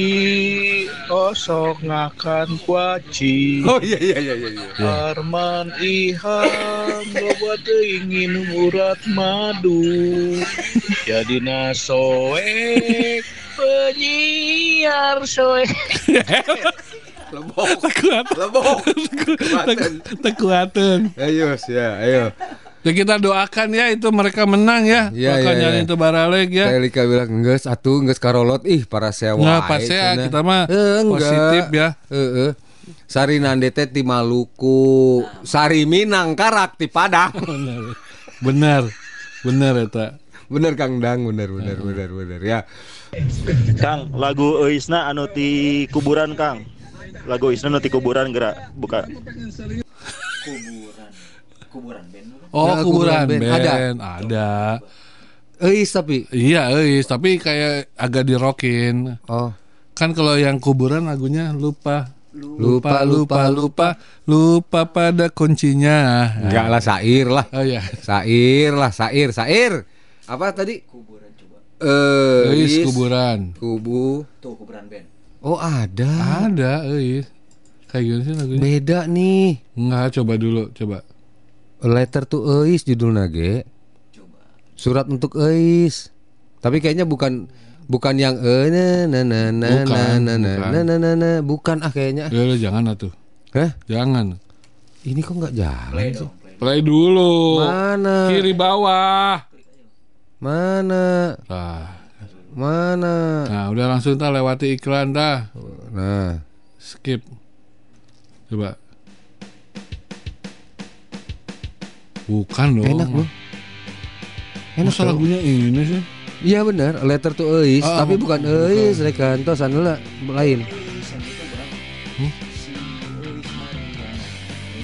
osok ngakan kuaci oh iya iya iya iya. iya. Arman Iham loba ingin urat madu Jadi soek penyiar soek Lebok, Kuat. lebok. Tekuatan. Ayo, ya, ayo. Ya kita doakan ya itu mereka menang ya. Iya, Bakal nyari iya. itu baraleg ya. Teh Lika bilang enggak satu enggak karolot ih para sewa. Nggak, pas saya, kita mah positif ya. Heeh. Sari Nande teh ti Maluku, Sari Minang karak ti Padang. Bener. Bener eta. bener Kang Dang, bener bener bener bener ya. Kang, lagu Eisna anu ti kuburan Kang. Lagu Eisna anu ti kuburan gerak buka. Kuburan. Kuburan band. Oh, Nah, kuburan, kuburan band. band. Ada. Ada. Eis tapi Iya, euis, tapi kayak agak dirokin. oh Kan kalau yang kuburan lagunya lupa. Lupa, lupa, lupa, lupa pada kuncinya. enggak lah sair lah. Oh iya. Sair lah, sair, sair. Apa tadi? Kuburan coba. Eh, Eis, kuburan. kubu Tuh kuburan band. Oh ada. Ada, euy. Kayak gimana sih lagunya? Beda nih. Enggak, coba dulu, coba. A Letter to Eis judulnya Ge. Surat untuk Eis. Tapi kayaknya bukan bukan yang e na na na na Bukan, na na na bukan. na na na na bukan ah kayaknya. Ya udah jangan atuh. Hah? Jangan. Ini kok nggak jalan sih? Play dulu. Mana? Kiri bawah. Mana? Nah, Mana? nah udah langsung dah lewati iklan dah. Nah, Skip. Coba. Bukan dong. enak loh. Enak Masa lagunya ini sih? Iya benar, Letter to Eis, Ah, tapi bukan, bukan Eis, Rekanto sana lain.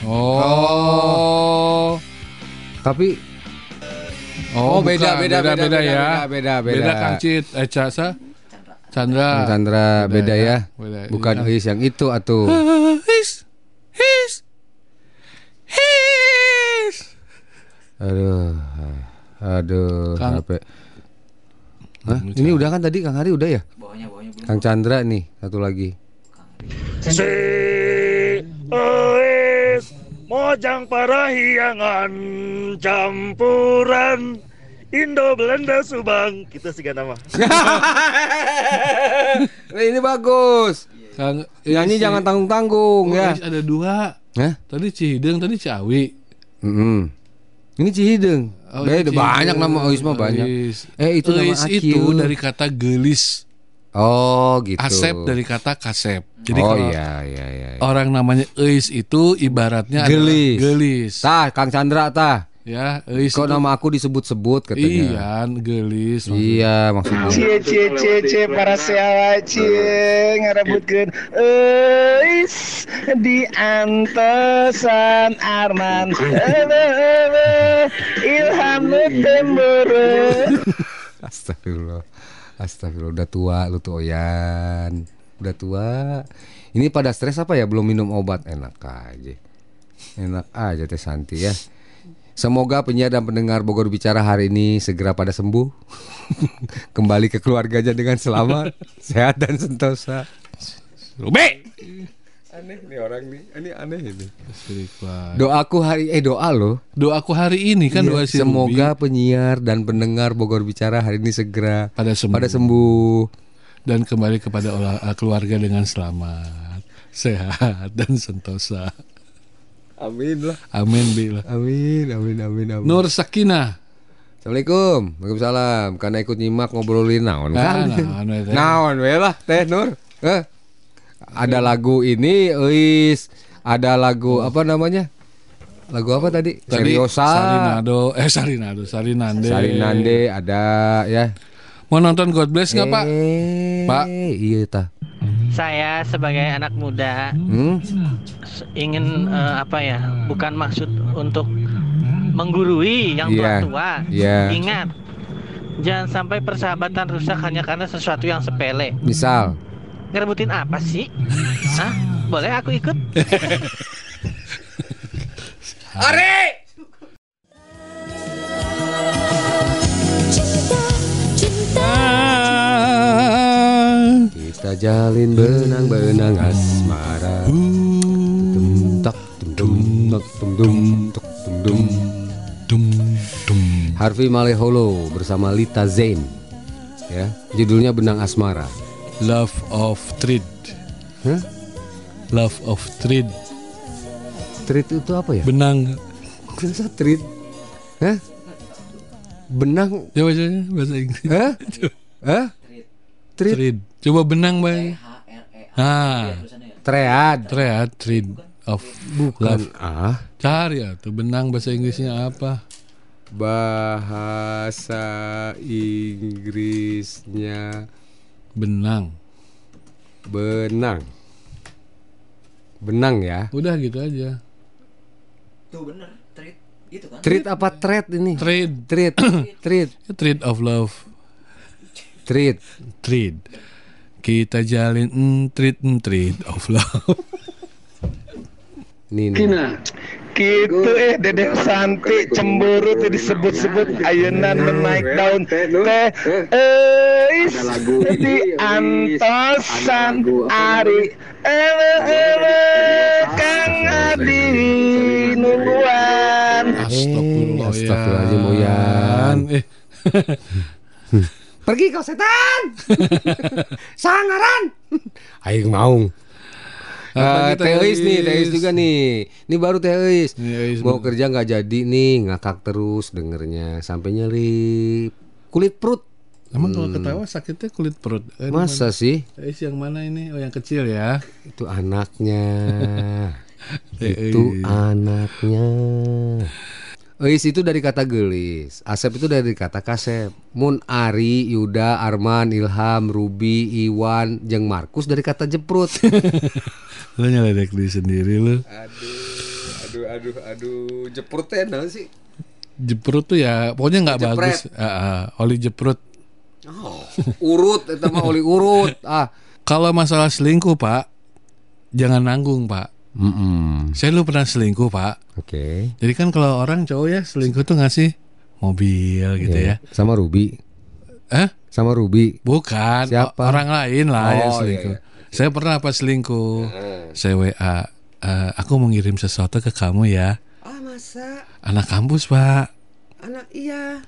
Oh. Tapi Oh, Oh, beda, bukan. beda, beda, beda, beda, ya. beda, beda, beda. Kang Cit, eh Casa. Chandra. Chandra beda, ya. Beda. Bukan Iya. Eis yang itu atuh. His. His. His. Aduh. Aduh, Kang- capek. Hah? Ini udah kan tadi Kang Hari udah ya? Bawahnya bawahnya belum. Kang Chandra nih, satu lagi. Si Ois Mojang Parahyangan Campuran Indo Belanda Subang Kita sih nama Nah, ini bagus. Kang Nyanyi Eis- jangan tanggung-tanggung Oh, ya. Ada dua. Hah? Tadi Cihideng, tadi Ciawi. Mm-mm. Ini Cihideng. Oh, Beda Cihideng. banyak nama Ois mah banyak. Eh itu nama Eis Akil. itu dari kata gelis. Oh gitu. Asep dari kata kasep. Jadi oh kalau iya iya iya. orang namanya Eis itu ibaratnya adalah Gelis. gelis. Tah, Kang Chandra tah. Ya, Eis Kok itu- nama aku disebut-sebut katanya. Iya, gelis. Iya, maksudnya. Cie cie cie cie para sewa cie ngarebutkeun eus di antosan Arman ilham nu tembere Astagfirullah. Astagfirullah udah tua lu tuh Oyan. Udah tua. Ini pada stres apa ya belum minum obat enak aja. Enak aja Teh Santi ya. Semoga penyiar dan pendengar Bogor Bicara hari ini segera pada sembuh. Kembali ke keluarganya dengan selamat, sehat dan sentosa. Rube. Aneh nih orang nih. Ini aneh ini. Doaku hari eh doa lo. Doaku hari ini kan Iya, doa si semoga Ruby penyiar dan pendengar Bogor Bicara hari ini segera pada sembuh. pada sembuh. dan kembali kepada olah- keluarga dengan selamat, sehat dan sentosa. Amin lah. Amin bila. Amin, amin, amin, amin. Nur Sakinah. Assalamualaikum. Waalaikumsalam. Karena ikut nyimak ngobrolin naon Ah, kan? teh. Naon we lah Teh Nur. Eh. Ada lagu ini Eis, ada lagu apa namanya? Lagu apa tadi? Tadi Seriosa. Sarinado, eh Sarinado, Sarinande. Sarinande ada ya. Mau nonton God Bless nggak Pak? Eh, Pak. Iya tah. Saya sebagai anak muda Hmm? ingin eh, apa ya? Bukan maksud untuk menggurui yang Iya, tua-tua. iya. Ingat, jangan sampai persahabatan rusak hanya karena sesuatu yang sepele. Misal. Ngerebutin apa sih? Hah? Boleh aku ikut? Are! Kita jalin benang-benang asmara. Tum tak tum tum tak tum tum tak tum tum. Dum dum. Harvey Maleholo bersama Lita Zain. Ya, judulnya Benang Asmara. Love of Treat. Hah? Love of Treat. Treat itu apa ya? Benang. Masa treat? Hah? Benang? Coba coba bahasa Inggris. Hah? Hah? Treat. Treat. Coba benang bay. Ah. Tread. Treat. Treat of Bukan love. ah. Cari ya tuh benang bahasa Inggrisnya apa? Bahasa Inggrisnya Benang. benang. Benang ya. Udah gitu aja. Tuh bener, treat itu kan. Treat apa thread ini? Treat. Treat. Treat. Treat of love. Treat. Treat. Kita jalin mm, treat mm, treat of love. Nih, nih. Gitu eh Dedek Santi cemburu tuh disebut-sebut ayunan naik daun. teh Eis di antosan Ari ele ele Kang Adi nungguan Eh, Astagfirullahaladzim Uyan. Eh, Pergi kau setan. Sangaran. Aing mau. Eh, kita, Teis nih, Eis? Teis juga nih. Ini baru Teis. Mau bener. kerja nggak jadi nih, ngakak terus dengernya sampai nyeri kulit perut. Emang kalau Hmm. ketawa sakitnya kulit perut. Eh, Masa mana? sih? Eh, yang mana ini? Oh, yang kecil ya. Itu anaknya. Itu eh. anaknya. Eis itu dari kata gelis, Asep itu dari kata kasep. Mun Ari, Yuda, Arman, Ilham, Ruby, Iwan, Jeng Markus dari kata jeprut. Lu nyeledek diri sendiri lu. aduh, aduh, aduh, aduh, jeprutnya naon sih? Jeprut tuh ya pokoknya nggak Jepret. bagus. Ah, ah, oli jeprut. Oh, urut, itu mah oli urut. Ah, Kalau masalah selingkuh pak, jangan nanggung pak. Saya lu pernah selingkuh pak. Oke. Jadi kan kalau orang cowok ya selingkuh tuh ngasih mobil gitu Iya. ya. Sama Ruby. Eh? Sama Ruby. Bukan. Siapa? o- Orang lain lah yang Oh, selingkuh. iya, Saya pernah apa selingkuh. Saya WA. "Eh, aku mau ngirim sesuatu ke kamu ya. Ah, masa? Anak kampus pak. Anak iya.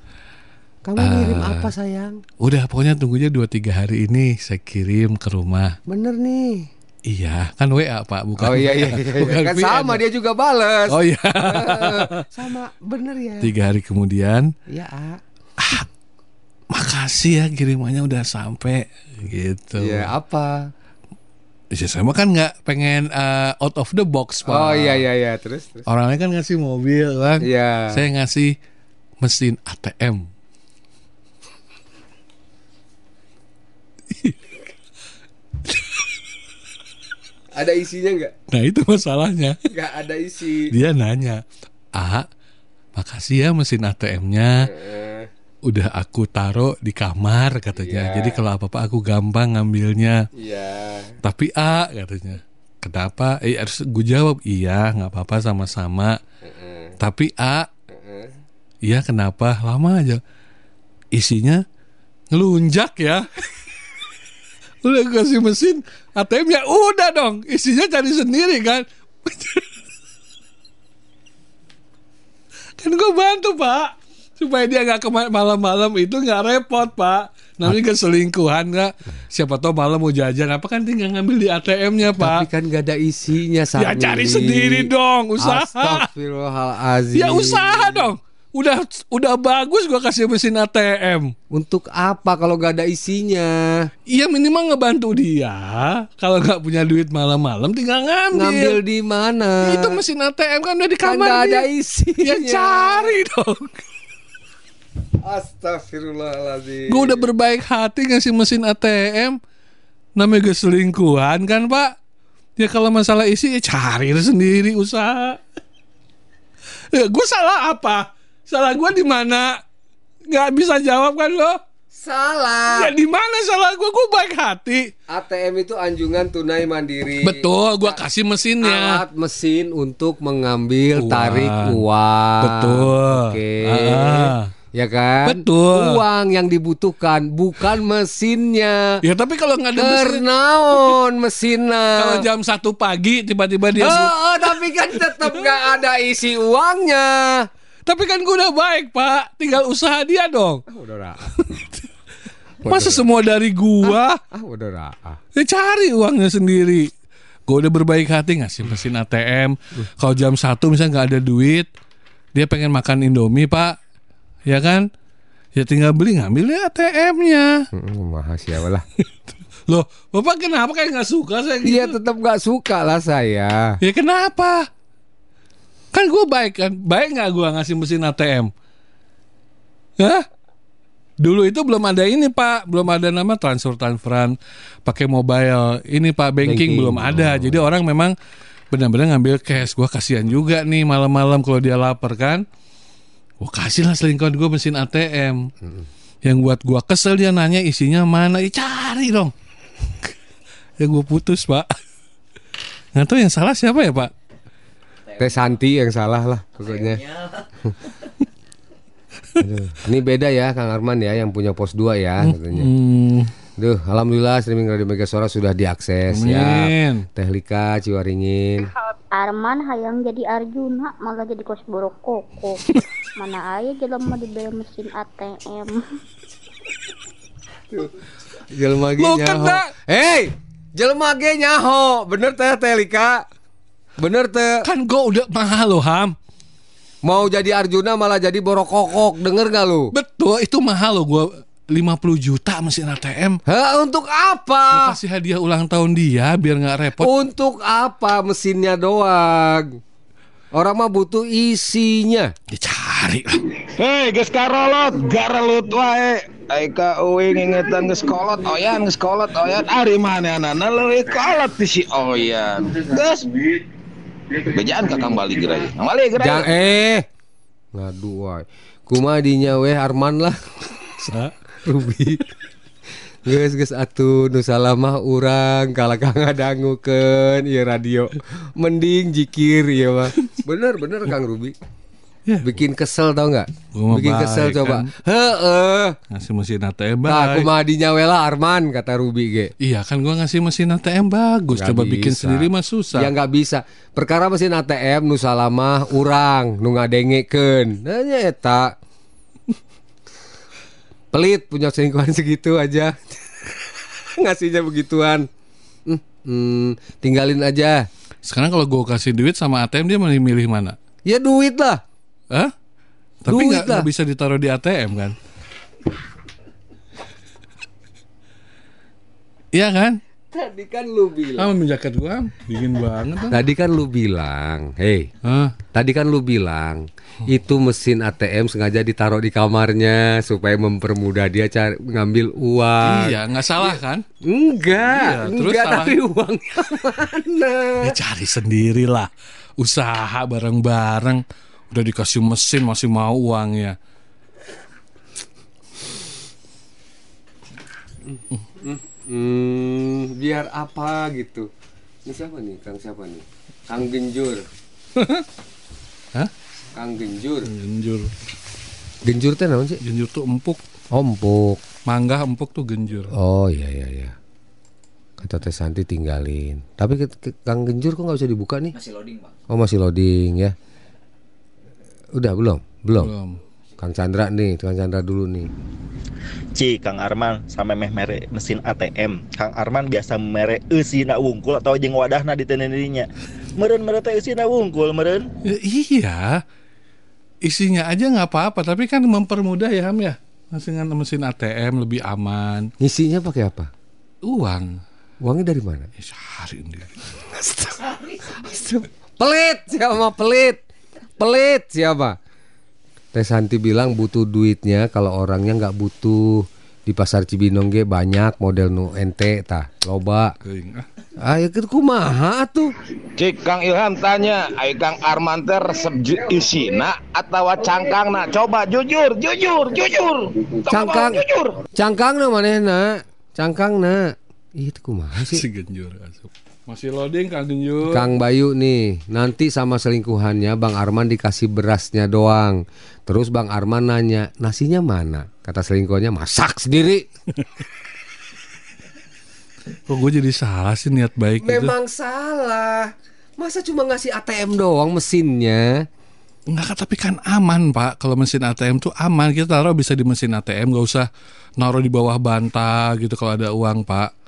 Kamu Ah. ngirim apa sayang? Udah pokoknya tunggunya 2-3 hari ini saya kirim ke rumah. Bener nih. Iya, kan WA Pak, bukan oh iya iya, WA, iya. bukan kan VN. sama dia juga bales. Oh iya. Sama bener ya. Tiga hari kemudian, Iya. A. makasih ya kirimannya udah sampai gitu. Iya apa? Ya, saya mah kan nggak pengen uh, out of the box Pak. Oh iya iya iya terus terus. Orangnya kan ngasih mobil kan. Iya. Saya ngasih mesin ATM. Ada isinya nggak? Nah itu masalahnya. Nggak ada isi. Dia nanya, ah makasih ya mesin ATM-nya. Udah aku taruh di kamar katanya. Iya. Jadi kalau apa-apa aku gampang ngambilnya. Iya. Tapi A katanya. Kenapa? Eh harus gue jawab iya nggak apa-apa sama-sama. Tapi A, iya kenapa? Lama aja. Isinya ngelunjak ya. udah kasih mesin ATM ya udah dong. Isinya cari sendiri kan. kan gue bantu pak supaya dia nggak ke malam-malam itu nggak repot pak namanya keselingkuhan nggak siapa tahu malam mau jajan apa kan tinggal ngambil di ATM-nya pak Tapi kan nggak ada isinya ya Sani. cari sendiri dong usaha Astagfirullahalazim. ya usaha dong udah udah bagus gua kasih mesin ATM Untuk apa kalau nggak ada isinya? Iya minimal ngebantu dia kalau nggak punya duit malam-malam tinggal ngambil Ngambil di mana? itu mesin ATM kan udah di Kan kamar nggak ada nih. isinya. ya cari dong Astagfirullahalazim. Gue udah berbaik hati ngasih mesin ATM Namanya gue selingkuhan kan pak Ya kalau masalah isi ya cari sendiri usaha ya, Gue salah apa? Salah gue di mana? Gak bisa jawab kan lo? Salah. Ya di mana salah gue? Gue baik hati ATM itu anjungan tunai mandiri. Betul, gue kasih mesinnya Alat mesin untuk mengambil Uang. tarik uang. Betul. Oke. Ah. Ya kan? Betul. Uang yang dibutuhkan bukan mesinnya. Ya tapi kalau nggak ada mesin mesinnya. Kalau jam satu pagi tiba-tiba dia Oh, oh, tapi kan tetap nggak ada isi uangnya. Tapi kan gue udah baik pak. Tinggal usaha dia dong. Udah Masa semua dari gua? Ah, udah ah. Ya cari uangnya sendiri. Gue udah berbaik hati ngasih mesin ATM Kalau jam 1 misalnya nggak ada duit Dia pengen makan Indomie pak. Ya kan? Ya tinggal beli ngambil ya ATM-nya Makasih ya lah. Loh Bapak kenapa kayak nggak suka saya gitu? Iya tetap nggak suka lah saya. Ya kenapa Kan gue baik kan? Baik nggak gue ngasih mesin ATM Hah? Dulu itu belum ada ini pak. Belum ada nama transfer-transferan pakai mobile. Ini pak banking, Banking. belum ada. Jadi orang memang benar-benar ngambil cash. Gue kasihan juga nih malam-malam kalau dia lapar kan? Gue kasih lah selingkuhan gue mesin ATM Yang buat gue kesel dia nanya isinya mana. Ya, Cari dong. Yang gue putus pak. Nggak tahu yang salah siapa ya pak Teh Santi yang salah lah pokoknya. Aduh, ini beda ya Kang Arman ya yang punya pos 2 ya katanya. Hmm. Duh, alhamdulillah streaming Radio Mega Suara sudah diakses ya. Teh Lika Ciwaringin. Arman hayang jadi Arjuna malah jadi kos borok koko. Mana aya jelema dibeli mesin ATM. Jelema ge nyaho. Hei, jelema ge nyaho. Bener teh Teh Lika? Bener teh. Kan gua udah mahal loh Ham. Mau jadi Arjuna malah jadi borokokok. Denger gak lu? Betul, itu mahal loh gua 50 juta mesin ATM. Hah, untuk Gua apa? kasih hadiah ulang tahun dia biar nggak repot. Untuk apa mesinnya doang? Orang mah butuh isinya. Dicari lah. Hei, geus karolot, garelut wae. Aika euing ngingetan geus kolot oyan, geus kolot oyan. Ari manehna leuwih kolot ti si oyan. Geus. Bejaan kakang balik gerai. Balik gerai. Jang eh. Ngadu wae. Kumaha dinya weh Arman lah. Ruby. Geus geus atuh nu salah mah urang kalau Kang ngadangukeun ieu radio. Mending jikir ieu mah. Bener bener Kang Bikin kesel tau nggak? Mah Bikin kesel baik, coba. kan. Heeh. Ngasih mesin ATM Nah, baik. kumaha dinya we lah Arman kata Ruby ge. Iya kan gua ngasih mesin ATM bagus. Nggak Coba bikin bisa. sendiri mah susah. Ya nggak bisa. Perkara mesin ATM nu salamah urang nu ngadengekeun. Nah nya eta. Pelit punya selingkuhan segitu aja. Ngasihnya begituan. Hmm, hmm, tinggalin aja. Sekarang kalau gua kasih duit sama ATM dia milih mana? Ya duit lah. Hah? Tapi Duit nggak bisa ditaruh di ATM kan? Iya kan? Tadi kan lu Ah, bilang. jaket gua dingin banget. ah. Tadi kan lu bilang, hei, Hah? tadi kan lu bilang itu mesin ATM sengaja ditaruh di kamarnya supaya mempermudah dia cari ngambil uang. Iya, nggak salah kan? Enggak, Iya, terus enggak salah. tapi uangnya mana? Ya cari sendirilah. Usaha bareng-bareng. Udah dikasih mesin masih mau uangnya. Hmm, biar apa gitu. Ini siapa nih? Kang siapa nih? Kang Genjur. Hah? Kang Genjur. Genjur. Genjur teh naon sih? Genjur tuh empuk. Ompuk. Mangga empuk tuh genjur. Oh iya iya iya. Kata Teh Santi tinggalin. Tapi Kang Genjur kok nggak bisa dibuka nih? Masih loading, Bang. Oh masih loading ya. Udah belum? Belum. Belum. Kang Chandra nih, Kang Chandra dulu nih. Ci Kang Arman sampai meh mere mesin ATM. Kang Arman biasa mere eusina wungkul atau jeung wadahna di teneninya. Meureun mere teh eusina wungkul meureun. Ya, iya. Isinya aja nggak apa-apa, tapi kan mempermudah ya Ham ya. Dengan mesin ATM lebih aman. Ngisinya pakai apa? Uang. Uangnya dari mana? Ya, cari sendiri. Pelit siapa pelit? Pelit siapa? Teh Santi bilang butuh duitnya kalau orangnya nggak butuh di pasar Cibinong ge banyak model nu ente tah loba. Keuing, ah. Ah ya kumaha tuh? Cik Kang Ilham tanya, ai Kang Arman teh resep ju- isina atawa cangkangna? Coba jujur, jujur, jujur. Coba Cangkang. jujur. Cangkang na manehna? Cangkang na. Ih, itu kumaha Si sih? genjur asup. Masih loading Kang Genjur. Kang Bayu nih, nanti sama selingkuhannya Bang Arman dikasih berasnya doang. Terus Bang Arman nanya, nasinya mana? Kata selingkuhannya, masak sendiri. Kok gue jadi salah sih niat baik? Memang salah. Masa cuma ngasih ATM doang mesinnya? Enggak, tapi kan aman pak. Kalau mesin ATM tuh aman. Kita taruh bisa di mesin ATM, nggak usah naruh di bawah bantal gitu kalau ada uang pak.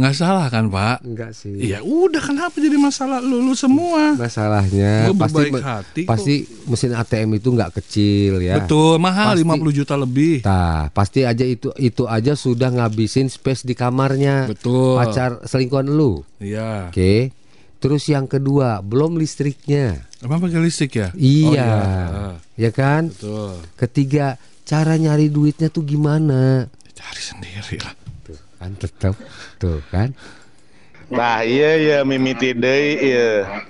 Nggak salah kan pak? Enggak sih. Iya udah kenapa jadi masalah lulu semua? Masalahnya Gua pasti hati kok. pasti mesin ATM itu nggak kecil ya. Betul mahal Pasti- 50 juta lebih. Tah, pasti aja itu itu aja sudah ngabisin space di kamarnya. Betul. Pacar selingkuhan lu. Iya. Oke. Terus yang kedua, belum listriknya. Emang pakai listrik ya? Iya. Oh, iya. Ya kan? Betul. Ketiga, cara nyari duitnya tuh gimana? Cari sendiri lah. Kan tetap tuh kan. Nah iya ya mimiti deui iya.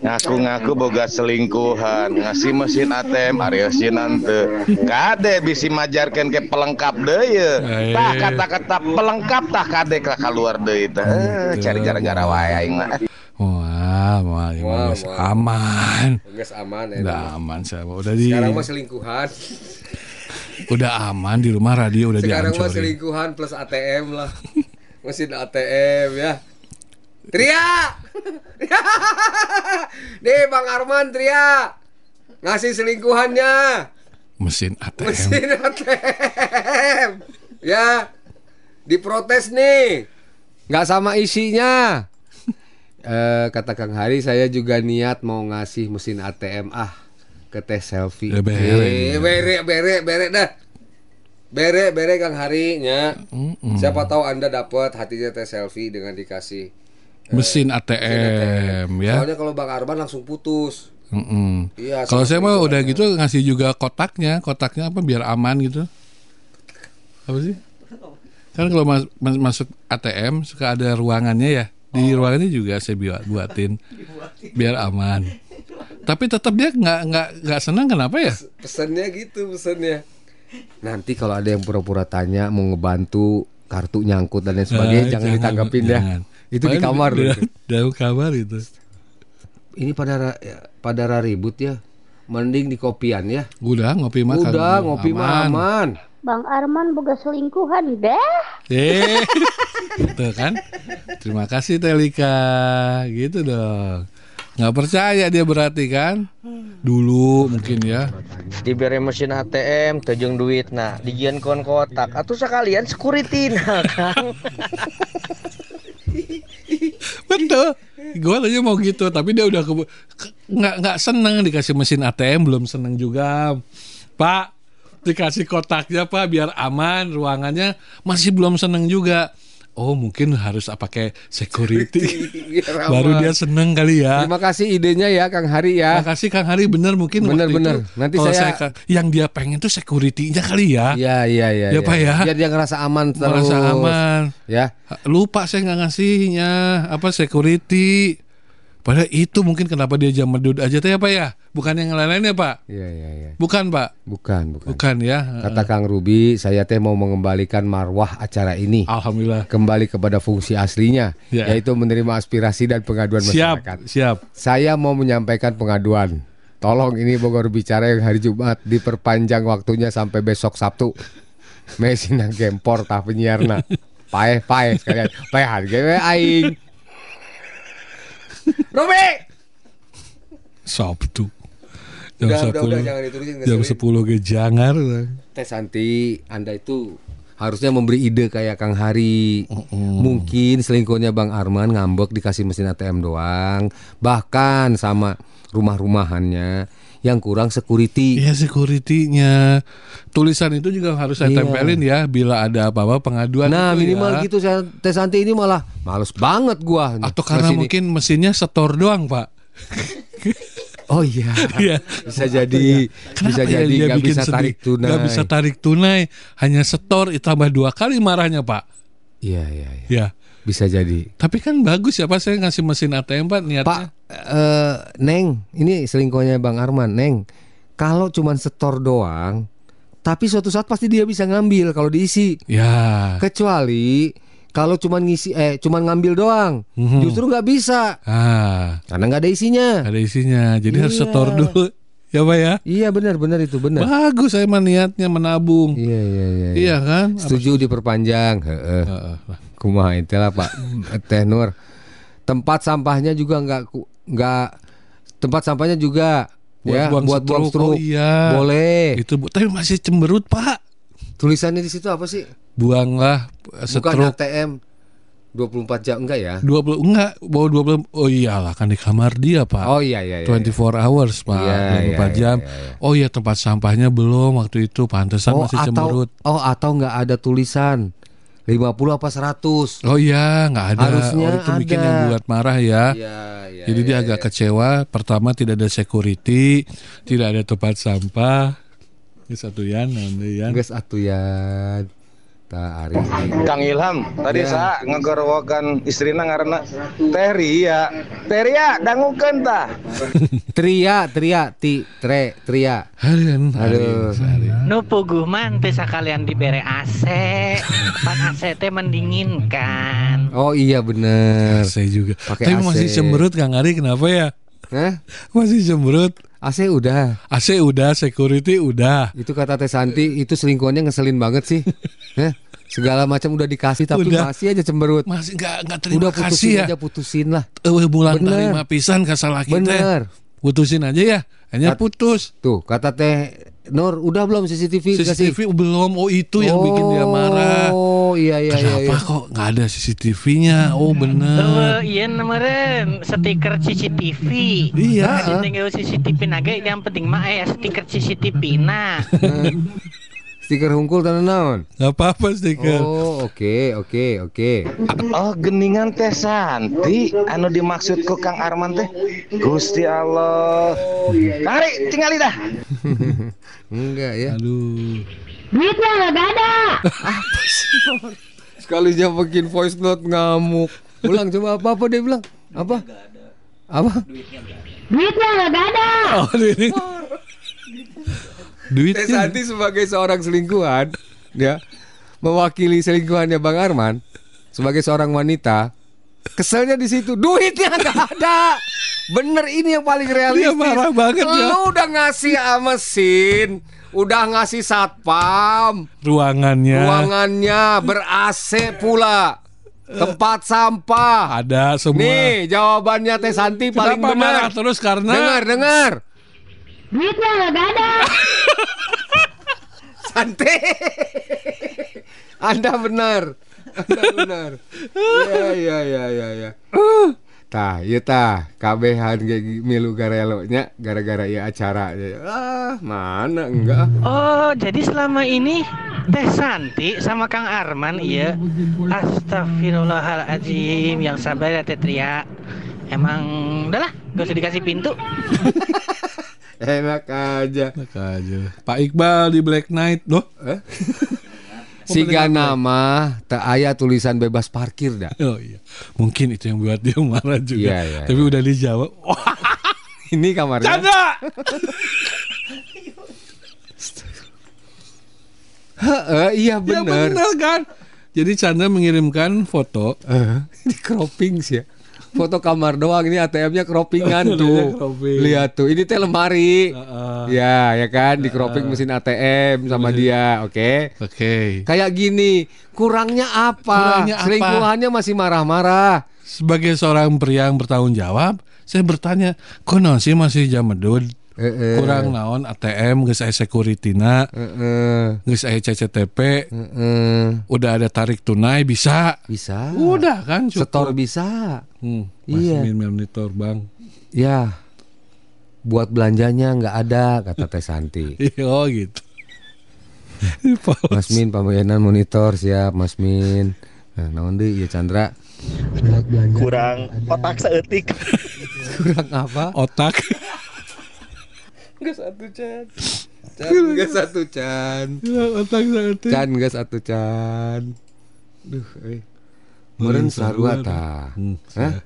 Ngaku-ngaku boga selingkuhan ngasih mesin ATM Ariel Sinante Kade bisa majarkan ke pelengkap ya. Tah kata-kata pelengkap tah kade ka keluar deui teh. Eh, cari gara-gara wae aing mah. Wah, wah, Wah, aman. Geus aman Udah aman saya. Udah di Sekarang mah selingkuhan. Udah aman di rumah radio udah Sekarang dihancurin. selingkuhan plus ATM lah. Mesin ATM ya. Tria. Nih Bang Arman Tria. Ngasih selingkuhannya. Mesin ATM. Mesin ATM. Ya. Diprotes nih. Nggak sama isinya. Eh kata Kang Hari saya juga niat mau ngasih mesin ATM ah ke teh selfie. Ya, bere. Eh, bere bere bere dah. Bere bere Kang Hari nya. Siapa tahu Anda dapat hatinya teh selfie dengan dikasih Mesin ATM ya. Soalnya kalau Bang Arman langsung putus. Mm-mm. Iya, Kalau saya mah udah gitu ngasih juga kotaknya, kotaknya apa biar aman gitu. Apa sih? Kan kalau mas- mas- masuk ATM suka ada ruangannya ya. Di Oh. ruangannya juga saya buat buatin biar aman. Tapi tetap dia nggak nggak nggak senang kenapa ya? Pesannya gitu pesannya. Nanti kalau ada yang pura-pura tanya mau ngebantu kartu nyangkut dan lain sebagainya Ah, jangan, ditanggapin ya. jangan. Itu di kamar. di- loh. Dalam kamar itu. Ini pada ya, pada ribut ya. Mending di kopian ya. Udah ngopi mah Udah ngopi mah aman. Bang Arman boga selingkuhan deh. Eh, tuh kan? Terima kasih Telika, gitu dong. Nggak percaya dia berarti kan? Dulu mungkin ya. diberi mesin ATM tejeng duit nah dijian kon kotak atau sekalian security nah kang Betul. Gue aja mau gitu, tapi dia udah ke- nggak nggak seneng dikasih mesin ATM, belum seneng juga. Pak, dikasih kotaknya Pak biar aman ruangannya, masih belum seneng juga. Oh mungkin harus pakai security. Biar Baru aman. dia seneng kali ya. Terima kasih idenya ya Kang Hari ya. Makasih Kang Hari bener mungkin Bener, bener. itu Nanti saya- ka- yang dia pengen tuh security-nya kali ya. Iya iya iya. Ya, Pak, ya. Biar dia ngerasa aman terus. Merasa aman. Ya. Lupa saya nggak ngasihnya apa security. Padahal itu mungkin kenapa dia jam medut aja teh ya Pak ya? Bukan yang lain-lain ya Pak? Iya iya iya. Bukan Pak? Bukan bukan. Bukan ya. Kata Kang Ruby, saya teh mau mengembalikan marwah acara ini. Alhamdulillah. Kembali kepada fungsi aslinya, Ya. yaitu menerima aspirasi dan pengaduan Siap, masyarakat. siap. Saya mau menyampaikan pengaduan. Tolong ini Bogor bicara yang hari Jumat diperpanjang waktunya sampai besok Sabtu. Mesin yang gempor tah penyiarna. Paeh paeh sekalian. Paeh harga aing. Ruby. Sabtu. Jam Udah, udah, 10. udah, jangan ditulisin, Jam ngeselin. 10 ge jangar. Teh Santi, Anda itu harusnya memberi ide kayak Kang Hari. Mungkin selingkuhnya Bang Arman ngambek dikasih mesin ATM doang. Bahkan sama rumah-rumahannya yang kurang security. Iya security-nya. Tulisan itu juga harus saya Iya. tempelin ya bila ada apa-apa pengaduan Nah itu minimal ya. gitu saya Teh Santi ini malah males banget gua. Atau karena mungkin mesinnya setor doang, Pak. Oh iya. Iya. Bisa jadi bisa Kenapa ya jadi nggak bisa sedih? tarik tunai. Nggak bisa tarik tunai, hanya setor tambah dua kali marahnya, Pak. Iya iya iya. Ya. Bisa jadi. Tapi kan bagus ya Pak saya ngasih mesin ATM Pak niatnya. Pak eh, Neng, ini selingkuhnya Bang Arman, Neng. Kalau cuman setor doang, tapi suatu saat pasti dia bisa ngambil kalau diisi. Ya. Kecuali kalau cuman ngisi eh cuman ngambil doang, Mhm. justru nggak bisa Ah, karena nggak ada isinya. ada isinya. Jadi harus Iya. setor dulu. Ya Pak ya. Iya benar benar itu benar. Bagus saya mah niatnya menabung. Iya iya iya. Iya kan? Setuju diperpanjang. Heeh. Kumaha itu lah Pak Teh Nur. Tempat sampahnya juga nggak nggak tempat sampahnya juga Buat ya buang buat buang struk. Oh, iya. Boleh. Itu tapi masih cemberut Pak. Tulisannya di situ apa sih? Buanglah eh, Bukan setruk ATM 24 jam enggak ya? 20 enggak bawa 20 oh iyalah kan di kamar dia Pak. Oh iya iya iya. 24 hours Pak, Iya, 24 iya, jam. Oh iya tempat sampahnya belum waktu itu pantesan Oh masih atau cemberut. oh atau enggak ada tulisan 50 apa 100? Oh iya nggak ada. Harusnya oh, itu bikin ada. yang buat marah ya. Iya, iya, Jadi dia iya, agak iya. kecewa. Pertama tidak ada security, tidak ada tempat sampah. Ini satu yan, nanti yan. Geus atuyan. Ta ari. Kang Ilham tadi Ya. saya ngegorowokan istrina ngaranna Teh Ria. Teh Ria dangukeun tah. Tria, tria, ti, tre, tria. Aduh. Nu puguh man teh sakalian dibere AC. Pan AC teh mendinginkan. Oh iya bener. Saya juga. Pakai Tapi masih AC. cemberut Kang Ari kenapa ya? Hah? Masih cemberut. AC udah. AC udah, security udah. Itu kata Teh Santi, itu selingkuhannya ngeselin banget sih. Hah? Segala macam udah dikasih tapi Udah. masih aja cemberut. Masih nggak nggak terima Udah kasih putusin ya. aja putusin lah. Eh, bulan Bener. terima pisan ke salah kita. Bener. Putusin aja ya. Hanya Kat- putus. Tuh, kata Teh Nur, udah belum CCTV? CCTV belum. Oh itu yang bikin dia marah. Oh, iya iya iya. Kenapa iya. kok nggak ada CCTV-nya? Oh bener. Tuh, iya kemarin stiker CCTV. Iya. Nah, tinggal CCTV naga yang penting mah ya stiker CCTV nah. Stiker hungkul tanah naon? Gak apa-apa stiker. Oh, oke oke oke. Oh geningan teh Santi anu dimaksud ku Kang Arman teh Gusti Allah Kari tinggali dah Enggak ya. Aduh. Duitnya nggak ada. Sekalinya bikin voice note ngamuk. Ulang coba apa apa dia bilang? Apa? Apa? Duitnya nggak ada. Oh ini. Duit Teh Santi sebagai seorang selingkuhan, ya mewakili selingkuhannya Bang Arman sebagai seorang wanita, keselnya di situ duitnya nggak ada. Bener ini yang paling realistis. Dia marah banget ya. Lu udah ngasih ah, mesin, udah ngasih satpam, ruangannya. ruangannya ber AC pula. Tempat sampah. Ada semua. Nih jawabannya Teh Santi paling Kenapa benar. marah terus karena Dengar, dengar. Duitnya nggak ada. Santai. Anda benar. Anda benar. Ya ya ya ya ya. Tah, ieu tah kabehan ge milu garelo nya gara-gara ieu acara. Ah, mana enggak. Oh, jadi selama ini Teh Santi sama Kang Arman iya. Astagfirullahaladzim yang sabar ya Teh Tria. Emang udahlah, gak usah dikasih pintu. Enak aja. Enak aja. Pak Iqbal di Black Knight loh. Eh? Siga nama tak aya tulisan bebas parkir dah. Oh iya. Mungkin itu yang buat dia marah juga. Iya, iya, Tapi udah dijawab. Wah, Ini kamarnya. canda. Heeh, iya Ya benar. benar kan? Jadi Chandra mengirimkan foto Eh, di cropping sih ya. Foto kamar doang ini ATM-nya croppingan tuh. cropping. Lihat tuh, ini teh lemari. Heeh. Ya, ya kan di cropping mesin ATM sama dia, oke. Oke. Kayak gini, kurangnya apa? Kurangnya apa? Selingkuhannya masih marah-marah. Sebagai seorang pria yang bertanggung jawab, saya bertanya, kok sih masih jam medut? Heeh. Kurang naon ATM geus aya securityna, Heeh. geus aya CCTP, udah ada tarik tunai bisa. Bisa. Udah kan cukup. Setor bisa. Hmm, Iya. monitor bang. Ya. Buat belanjanya nggak ada kata Teh Santi. Iya oh gitu. Mas Min pambayanan monitor siap Mas Min. Nah, naon deui ieu Chandra? kurang otak seetik Kurang apa? Otak. Enggak satu Chan. Chan enggak satu Chan. otak satu. Chan enggak satu Chan. Duh, eh. Meureun sarua tah. Hmm, Hah?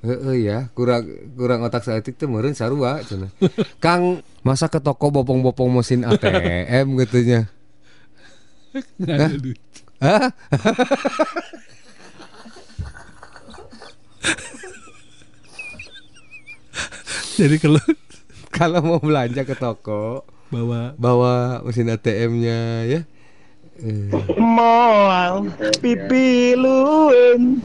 Heeh ya, kurang kurang otak saeutik teh meureun sarua cenah. Kang, masa ke toko bopong-bopong mesin ATM ada duit. Hah? Jadi kalau Kalau mau belanja ke toko, bawa bawa mesin ATM-nya ya. Eh, Moal pipilueun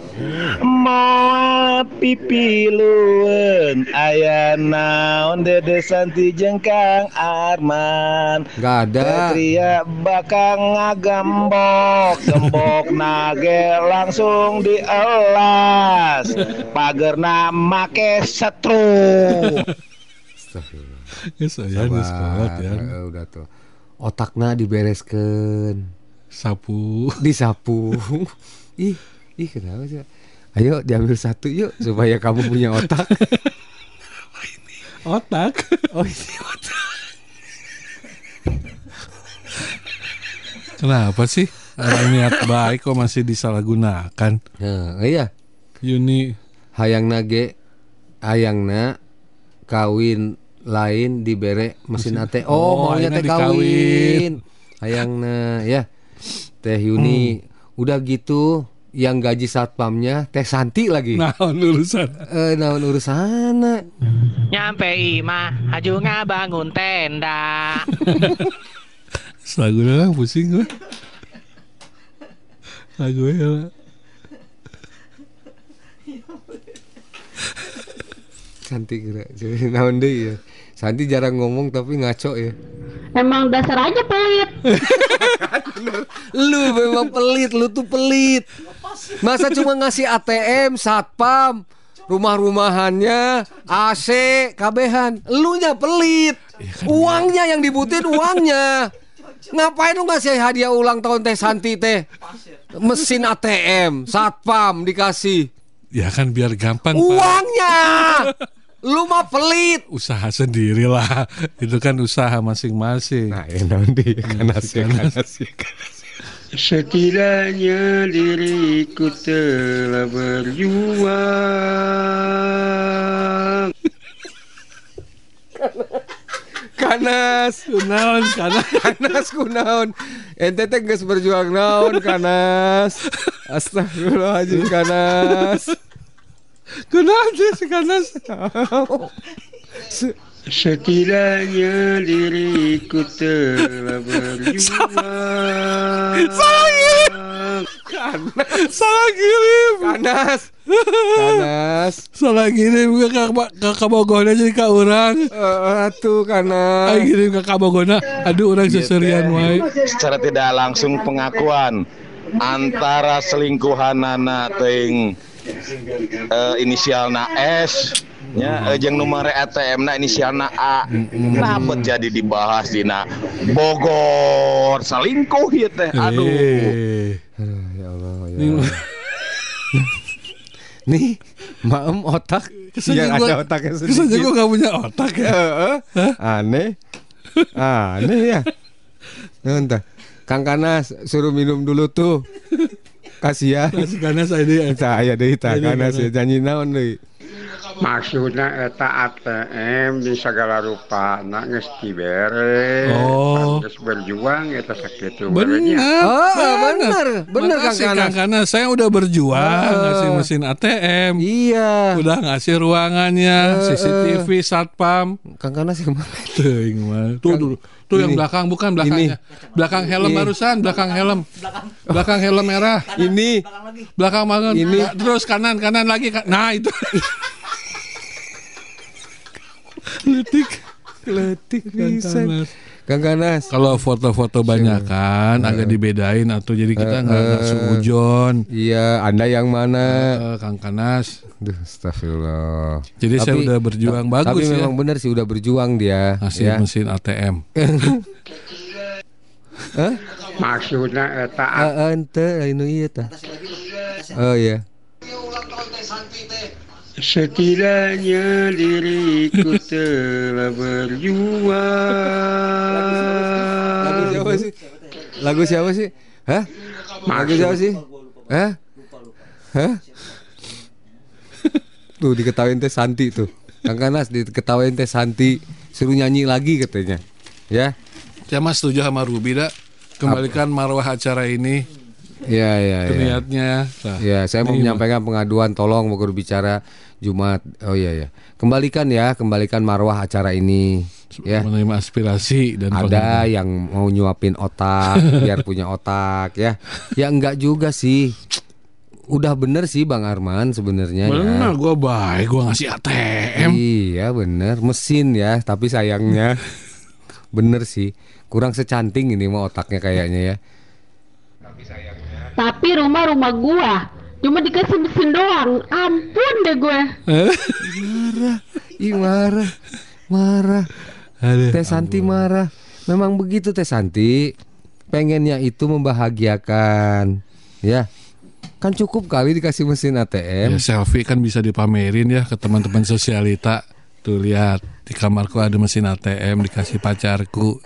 Moal pipilueun Aya naon Dede Santi jeung Kang Arman Nggak ada. Satria bakal ngagambok Gembok nage langsung dielas Pagerna make setrum Astagfirullah. ya saya geus kolot ya. Udah tuh. Otakna dibereskeun. Sapu. disapu ih ih kenapa sih ayo diambil satu yuk supaya kamu punya otak Otak. oh ini otak Kenapa sih? Niat baik kok masih disalahgunakan. nah iya Yuni hayang nage hayang na kawin lain dibere mesin Mesin- AT Oh, oh, maunya teh kawin hayang na ya teh Yuni udah gitu yang gaji satpamnya Teh Santi lagi. Nah, urusan. Eh, naon urusan? Nyampe imah, haju bangun tenda. Lagu lah pusing gue. Lagu ya. Santi kira. Jadi naon deui ya. Santi jarang ngomong tapi ngaco ya. Emang dasar aja pelit. Lu memang pelit, lu tuh pelit. Masa cuma ngasih ATM, satpam, rumah-rumahannya, AC, kabehan. Lu nya pelit. Uangnya yang dibutuhin uangnya. Ngapain lu ngasih hadiah ulang tahun teh Santi teh? Mesin ATM, satpam dikasih. Ya kan biar gampang Pak. Lu mah pelit. Usaha sendiri lah. Itu kan usaha masing-masing. Nah, ya nanti kanas ya kanas ya. Setidaknya diriku telah berjuang Kanas, kunaon, kanas, kanas kunaon. Ente teh geus berjuang naon kanas. Astagfirullahaladzim kanas. Kunaon sih si kanas? Setidaknya diriku telah berjuang Salah kirim. Salah kirim. Kanas. Kanas. Salah kirim ke ke Kabogona jadi ka urang. Eh, atuh kanas. Ayo kirim ke Kabogona. Aduh urang seserian wae. secara tidak langsung pengakuan antara selingkuhan nana ting eh, inisialna S nya eh, jeung nomor ATM na inisialna A Napet jadi dibahas dina Bogor selingkuh ya teh aduh Eh. Ya Allah, ya Allah. Nih, maem otak Kesannya yang gua- ada otaknya kesannya sedikit. gua nggak punya otak ya. Heeh. Aneh. Aneh ya. Entah. Kang Kanas suruh minum dulu tuh. Kasihan. Kasih kanas saya Saya deui tah Ini Kanas ya Kanas. janji naon deui. Maksudna eta ATM di segala rupa na geus dibere Oh. Berjuang eta sakitu Benar. Oh, benar. Benar Kang. Kang Kanas. Saya udah berjuang Ah. ngasih mesin ATM. Iya. Udah ngasih ruangannya, CCTV, satpam. Kang Kanas yang mana? Tuh, yang mana? Tuh, tuh, tuh yang Ini. belakang bukan belakangnya. Belakang helm Ini. barusan, belakang helm. Belakang helm merah. Ini Belakang banget. Ini. Terus kanan, kanan lagi. Nah, itu. Letik. Letik bisa. Kanas. Kang Kanas. Kalau foto-foto banyak kan agak dibedain atau jadi kita nggak Eh, seujon. Iya, Anda yang mana? Eh, Kang Kanas. Duh, astagfirullah. Jadi saya udah berjuang ta- bagus Tapi ya. memang benar sih udah berjuang dia. Ngasih ya. mesin ATM. Hah? Maksudna eta ente anu ieu tah. Oh iya. Setidaknya diriku telah berjuang Lagu siapa sih? Lagu siapa sih? Hah? Lagu siapa sih? Hah? Hah? Tuh diketawain teh Santi tuh. Kang Kanas diketawain teh Santi suruh nyanyi lagi katanya. Ya. Saya mas setuju sama Ruby dah. Kembalikan marwah acara ini. Iya iya Itu iya. niatnya. Nah, Ya, saya mau menyampaikan pengaduan tolong mau bicara Jumat. Oh iya ya. Kembalikan ya, kembalikan marwah acara ini. Ya. menerima aspirasi dan Ada yang mau nyuapin otak biar punya otak ya. Ya enggak juga sih. Udah bener sih Bang Arman sebenarnya ya. Benar, gue baik, gue ngasih ATM. Iya bener mesin ya, tapi sayangnya bener sih kurang secanting ini mah otaknya kayaknya ya. Tapi rumah-rumah gua cuma dikasih mesin doang. Ampun deh gue. marah, ih marah, marah. Teh Santi marah. Memang begitu Teh Santi. Pengennya itu membahagiakan, ya. Kan cukup kali dikasih mesin ATM. Ya, selfie kan bisa dipamerin ya ke teman-teman sosialita. Tuh lihat di kamarku ada mesin ATM dikasih pacarku.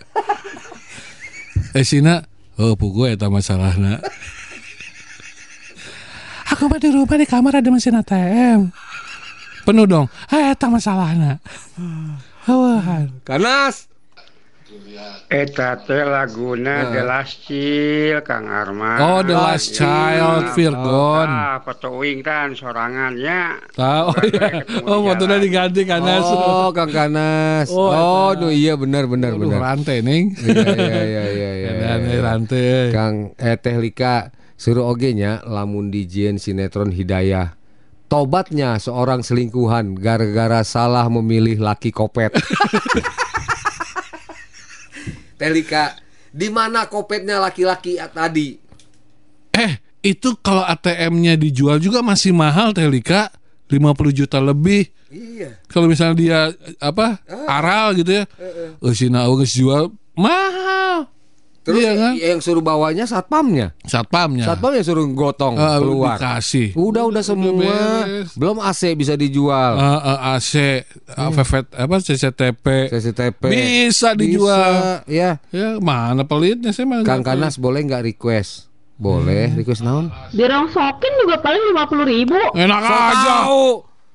Eh Sina, oh pugu eta masalahna. Aku mah di rumah di kamar ada mesin ATM. Penuh dong. Ah eta masalahna. Hawahan. Kanas. Eta teh laguna Heeh. The Last Child Kang Arman. Oh, The Last Child, Virgon. Ah, foto uing kan sorangannya. Tahu ya. Oh, fotonya diganti Kanas. Oh, Kang Kanas. Oh, Oh, iya benar benar Aduh, benar. rantai ning. Iya iya iya iya iya. Iya. rantai. Kang eh Teh Lika suruh oge nya lamun dijieun sinetron Hidayah. Tobatnya seorang selingkuhan gara-gara salah memilih laki kopet. Teh Lika, di mana kopetnya laki-laki tadi? Eh, itu kalau ATM-nya dijual juga masih mahal Telika. 50 juta lebih. Iya. Kalau misalnya dia apa? Aral gitu ya. Si Nau geus jual mahal. Terus Iya kan? yang suruh bawanya satpamnya. Satpamnya. Satpamnya suruh gotong Ah, keluar. dikasih. Udah udah semua. beres. Belum AC bisa dijual. Eh, eh, AC, Hmm. VVT, apa CCTP. CCTV. Bisa dijual. Bisa, ya. Ya, mana pelitnya saya mah Kang. Kanas boleh nggak request? Boleh, request naon? Dirongsokin juga paling lima puluh ribu. Enak So aja. tahu.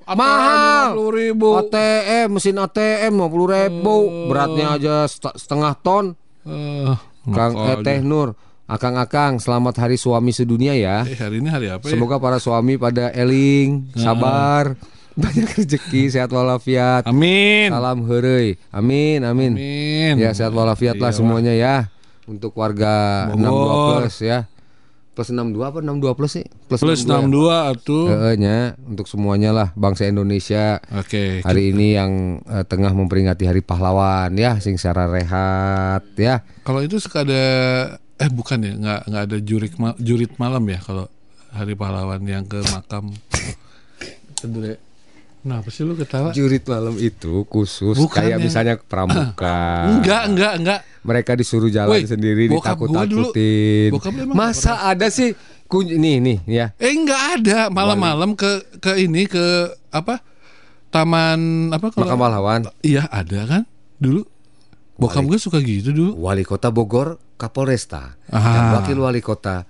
Mahal. 50 ribu. ATM, mesin ATM 50 ribu. Beratnya aja set- setengah ton. Eh, Kang eh, Teh Nur, Akang-akang, selamat hari suami sedunia ya. Eh, hari ini hari apa ya? Semoga para suami pada eling, sabar, banyak rezeki, sehat walafiat. Amin. Salam heureuy. Amin, amin. Amin. Ya sehat walafiat lah Iya, semuanya ya. Untuk warga Bogor. 62 plus ya. Plus 62 apa 62 plus sih? Plus 62 62 ya? atuh. Heeh, untuk semuanya lah bangsa Indonesia. Oke. Hari ini yang eh, tengah memperingati Hari Pahlawan ya, sing secara rehat ya. Kalau itu suka ada eh bukan ya, nggak nggak ada jurik ma- jurit malam ya kalau hari pahlawan yang ke makam. Kedua. Kenapa sih lu ketawa? Jurit malam itu khusus Bukan kayak yang- misalnya pramuka. Enggak, enggak, enggak. Mereka disuruh jalan Woi, sendiri ditakut-takutin. Masa ada sih kun nih nih ya. Eh enggak ada malam-malam ke ke ini ke apa? Taman apa kalau Makam pahlawan. Iya, ada kan? Dulu bokap gue suka gitu dulu. Wali Kota Bogor, Kapolresta, Ah. dan Wakil Wali Kota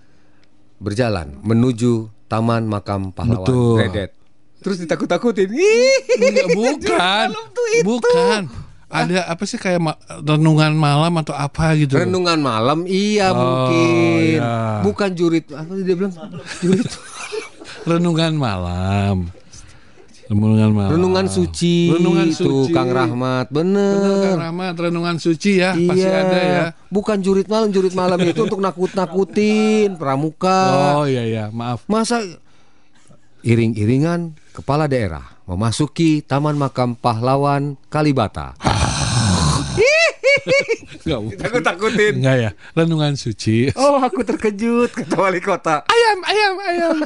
berjalan menuju Taman Makam Pahlawan Betul. Redet. Terus ditakut-takutin. Enggak, bukan. Bukan. Ada apa sih kayak ma- renungan malam atau apa gitu? Renungan malam iya Oh, mungkin. iya. Bukan jurit apa dia bilang? Jurit. Renungan malam. Renungan malam. Renungan suci. Renungan Tuh suci. Kang Rahmat, Bener, bener. Kang Rahmat, renungan suci ya, pasti Iya. ada ya. Bukan jurit malam, jurit malam itu untuk nakut-nakutin pramuka. Oh iya iya, maaf. Masa iring-iringan kepala daerah memasuki Taman Makam Pahlawan Kalibata. Enggak. Takut-takutin. Enggak ya, renungan suci. Oh, aku terkejut kata wali kota. Ayam, ayam, ayam.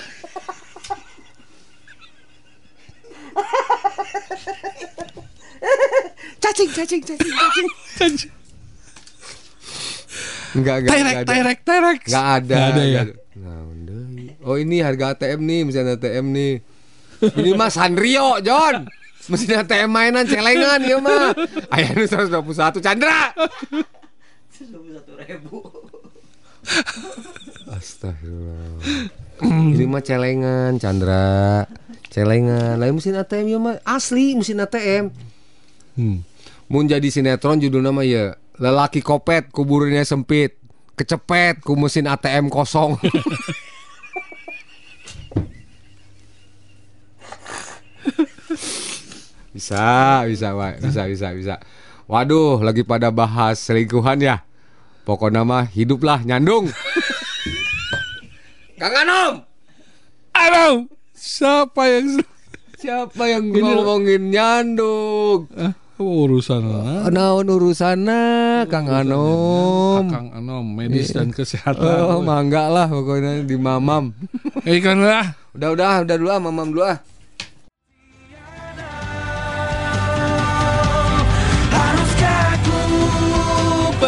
Cacing, cacing, cacing, cacing. Enggak, enggak, Terek, enggak ada. terek, terek. Enggak ada. Nggak ada ya? ada. Deui. Oh, ini harga ATM nih, mesin ATM nih. Ini mah Sanrio, John. Mesin ATM mainan celengan ya mah. Ayah ini 121 Chandra. satu ribu. Astagfirullah. Ini mah celengan, Chandra. Celengan. Lain mesin ATM ya mah asli mesin ATM. Hmm. Mun jadi sinetron judulnya mah ya lelaki kopet kuburannya sempit, kecepet ku mesin ATM kosong. bisa, bisa, Wak. bisa, bisa, bisa. Waduh, lagi pada bahas selingkuhan ya. Pokoknya mah hiduplah nyandung. Kang Anom. Anom. Siapa yang Siapa yang ngomongin nyandung? Eh, urusan Naon urusana Kang Anom? Kang Anom, medis dan kesehatan. Oh, mangga lah pokoknya di mamam. Eh kan lah. Udah udah udah dulu ah mamam dulu ah.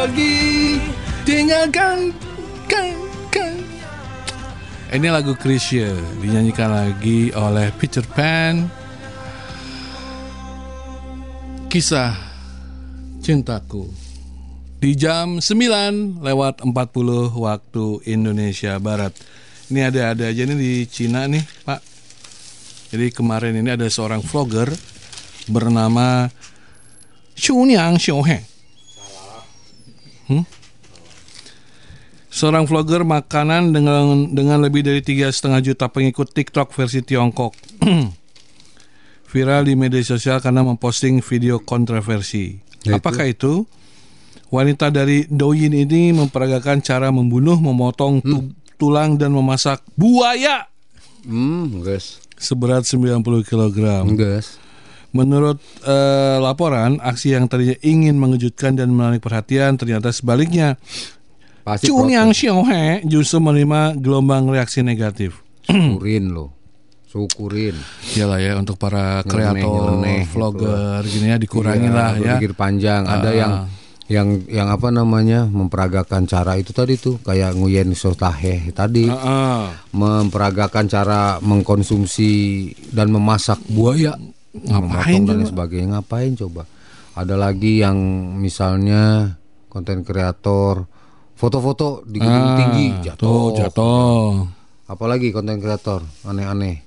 Pergi tinggalkan kan kan Ini lagu Krisya dinyanyikan lagi oleh Peter Pan. Kisah cintaku di jam 9 lewat 40 waktu Indonesia Barat. Ini ada-ada aja nih di Cina nih, Pak. Jadi kemarin ini ada seorang vlogger bernama Xiu Niang Xiu He. Hmm? Seorang vlogger makanan dengan dengan lebih dari tiga setengah juta pengikut TikTok versi Tiongkok viral di media sosial karena memposting video kontroversi. Yaitu? Apakah itu? Wanita dari Douyin ini memperagakan cara membunuh, memotong tu- tulang dan memasak buaya Hmm, guys. seberat 90 kg. Guys. Menurut eh, laporan, aksi yang tadinya ingin mengejutkan dan menarik perhatian ternyata sebaliknya. Pasti Chun Yang. Xiaohe justru menerima gelombang reaksi negatif. Syukurin loh. Syukurin. Iyalah ya untuk para kreator, nyeleneh vlogger gini ya dikurangin Iya, lah ya. berpikir panjang. Ada Ah. yang yang yang apa namanya memperagakan cara itu tadi tuh kayak Nguyen Sotahe tadi Ah, memperagakan cara mengkonsumsi dan memasak buaya Ngapain dan sebagainya ngapain coba ada lagi yang misalnya konten kreator foto-foto di gedung Ah, tinggi jatuh tuh, jatuh. apalagi konten kreator aneh-aneh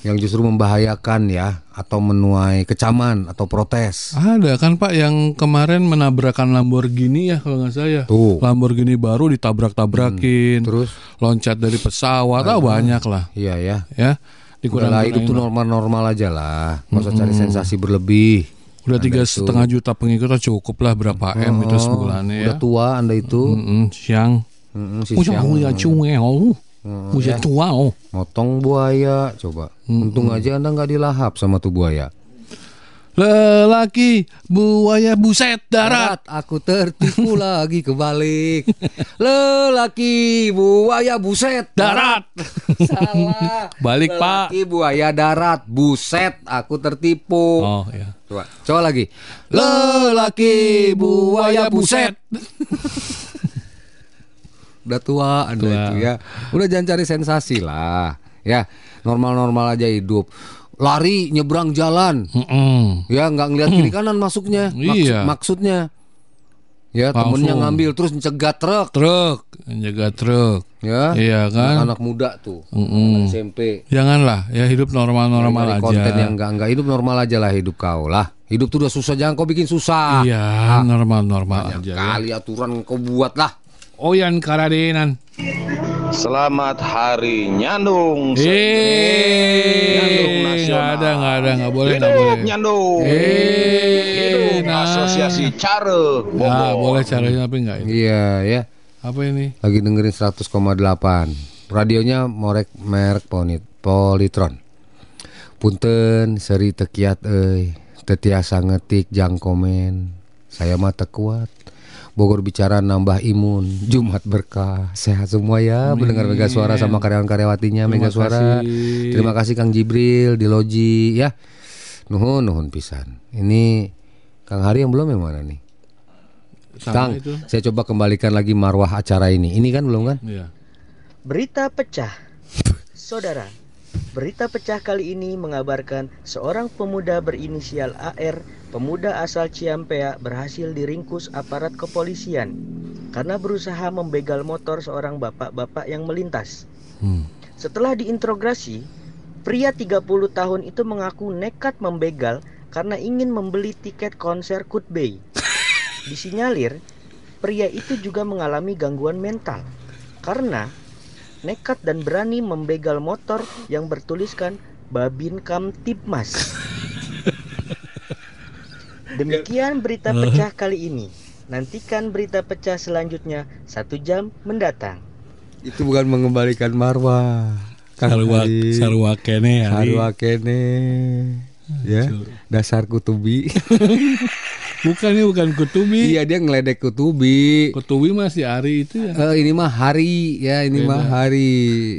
yang justru membahayakan ya atau menuai kecaman atau protes Ada kan Pak yang kemarin menabrakan Lamborghini ya kalau nggak salah ya. Tuh. Hmm. Lamborghini baru ditabrak-tabrakin. terus loncat dari pesawat, ah, banyak lah. iya ya Ya. Udahlah dikurang-kurangin hidup tuh lah. normal-normal aja lah Nggak usah cari sensasi berlebih Udah tiga setengah juta pengikut cukup lah berapa m itu Oh, sebulannya ya. Udah tua anda itu Mm-mm, siang. Mm-mm, si Udah Siang. ya oh. Mm, Udah ya. tua oh. Motong buaya coba Untung aja anda nggak dilahap sama tuh buaya Lelaki buaya buset darat. Aku tertipu lagi kebalik Lelaki buaya buset Darat. Salah Balik Pak. Lelaki buaya darat Buset aku tertipu Oh ya. Coba Coba lagi Lelaki buaya buset. Udah tua anda Tua. itu ya Udah jangan cari sensasi lah Ya normal-normal aja hidup Lari nyebrang jalan Mm-mm. Ya nggak ngeliat kiri kanan masuknya Maksud- Iya. Maksudnya Ya temennya Langsung. ngambil terus cegat truk Truk, jaga truk. Ya Iya kan? Anak muda tuh Mm-mm. anak SMP Janganlah ya hidup normal-normal Nyari aja. konten yang enggak enggak hidup normal aja lah hidup kau lah hidup tuh udah susah jangan kau bikin susah Iya, normal-normal Banyak aja. ya. kali aturan kau buat lah Oyan Karadenan. Selamat Hari Nyandung. Eh, Nyandung Nasional. ada, nggak ada, nggak boleh, nggak Hidup boleh. Nyandung. Eh, Hidup nah. Asosiasi Care Nah, Bogor. boleh caranya tapi enggak ini. iya ya Apa ini? lagi dengerin 100,8 radionya morek merek ponit Politron Punten seri tekiat euy tetiasa ngetik jang komen saya mah teu kuat Bogor bicara nambah imun. Jumat berkah. Sehat semua ya. Mendengar Mega Suara sama karyawan-karyawatinya Mega Terima Suara. kasih. terima kasih Kang Jibril di loji ya. Nuhun nuhun pisan. Ini Kang Hari yang belum yang mana nih? Sama Kang itu. saya coba kembalikan lagi marwah acara ini. Ini kan belum kan? Iya. Berita pecah. Saudara, berita pecah kali ini mengabarkan seorang pemuda berinisial AR, pemuda asal Ciampea berhasil diringkus aparat kepolisian karena berusaha membegal motor seorang bapak-bapak yang melintas. Hmm. Setelah diinterogasi, pria 30 tahun itu mengaku nekat membegal karena ingin membeli tiket konser Kutbei. Disinyalir, pria itu juga mengalami gangguan mental karena nekat dan berani membegal motor yang bertuliskan Babin Kamtibmas. Demikian berita pecah kali ini. Nantikan berita pecah selanjutnya satu jam mendatang. itu bukan mengembalikan marwah Hari. sarua kene. Sarua kene ya dasar kutubi Bukan ini bukan kutubi. iya dia ngeledek kutubi Kutubi masih hari itu ya. Eh, ini mah hari ya ini mah hari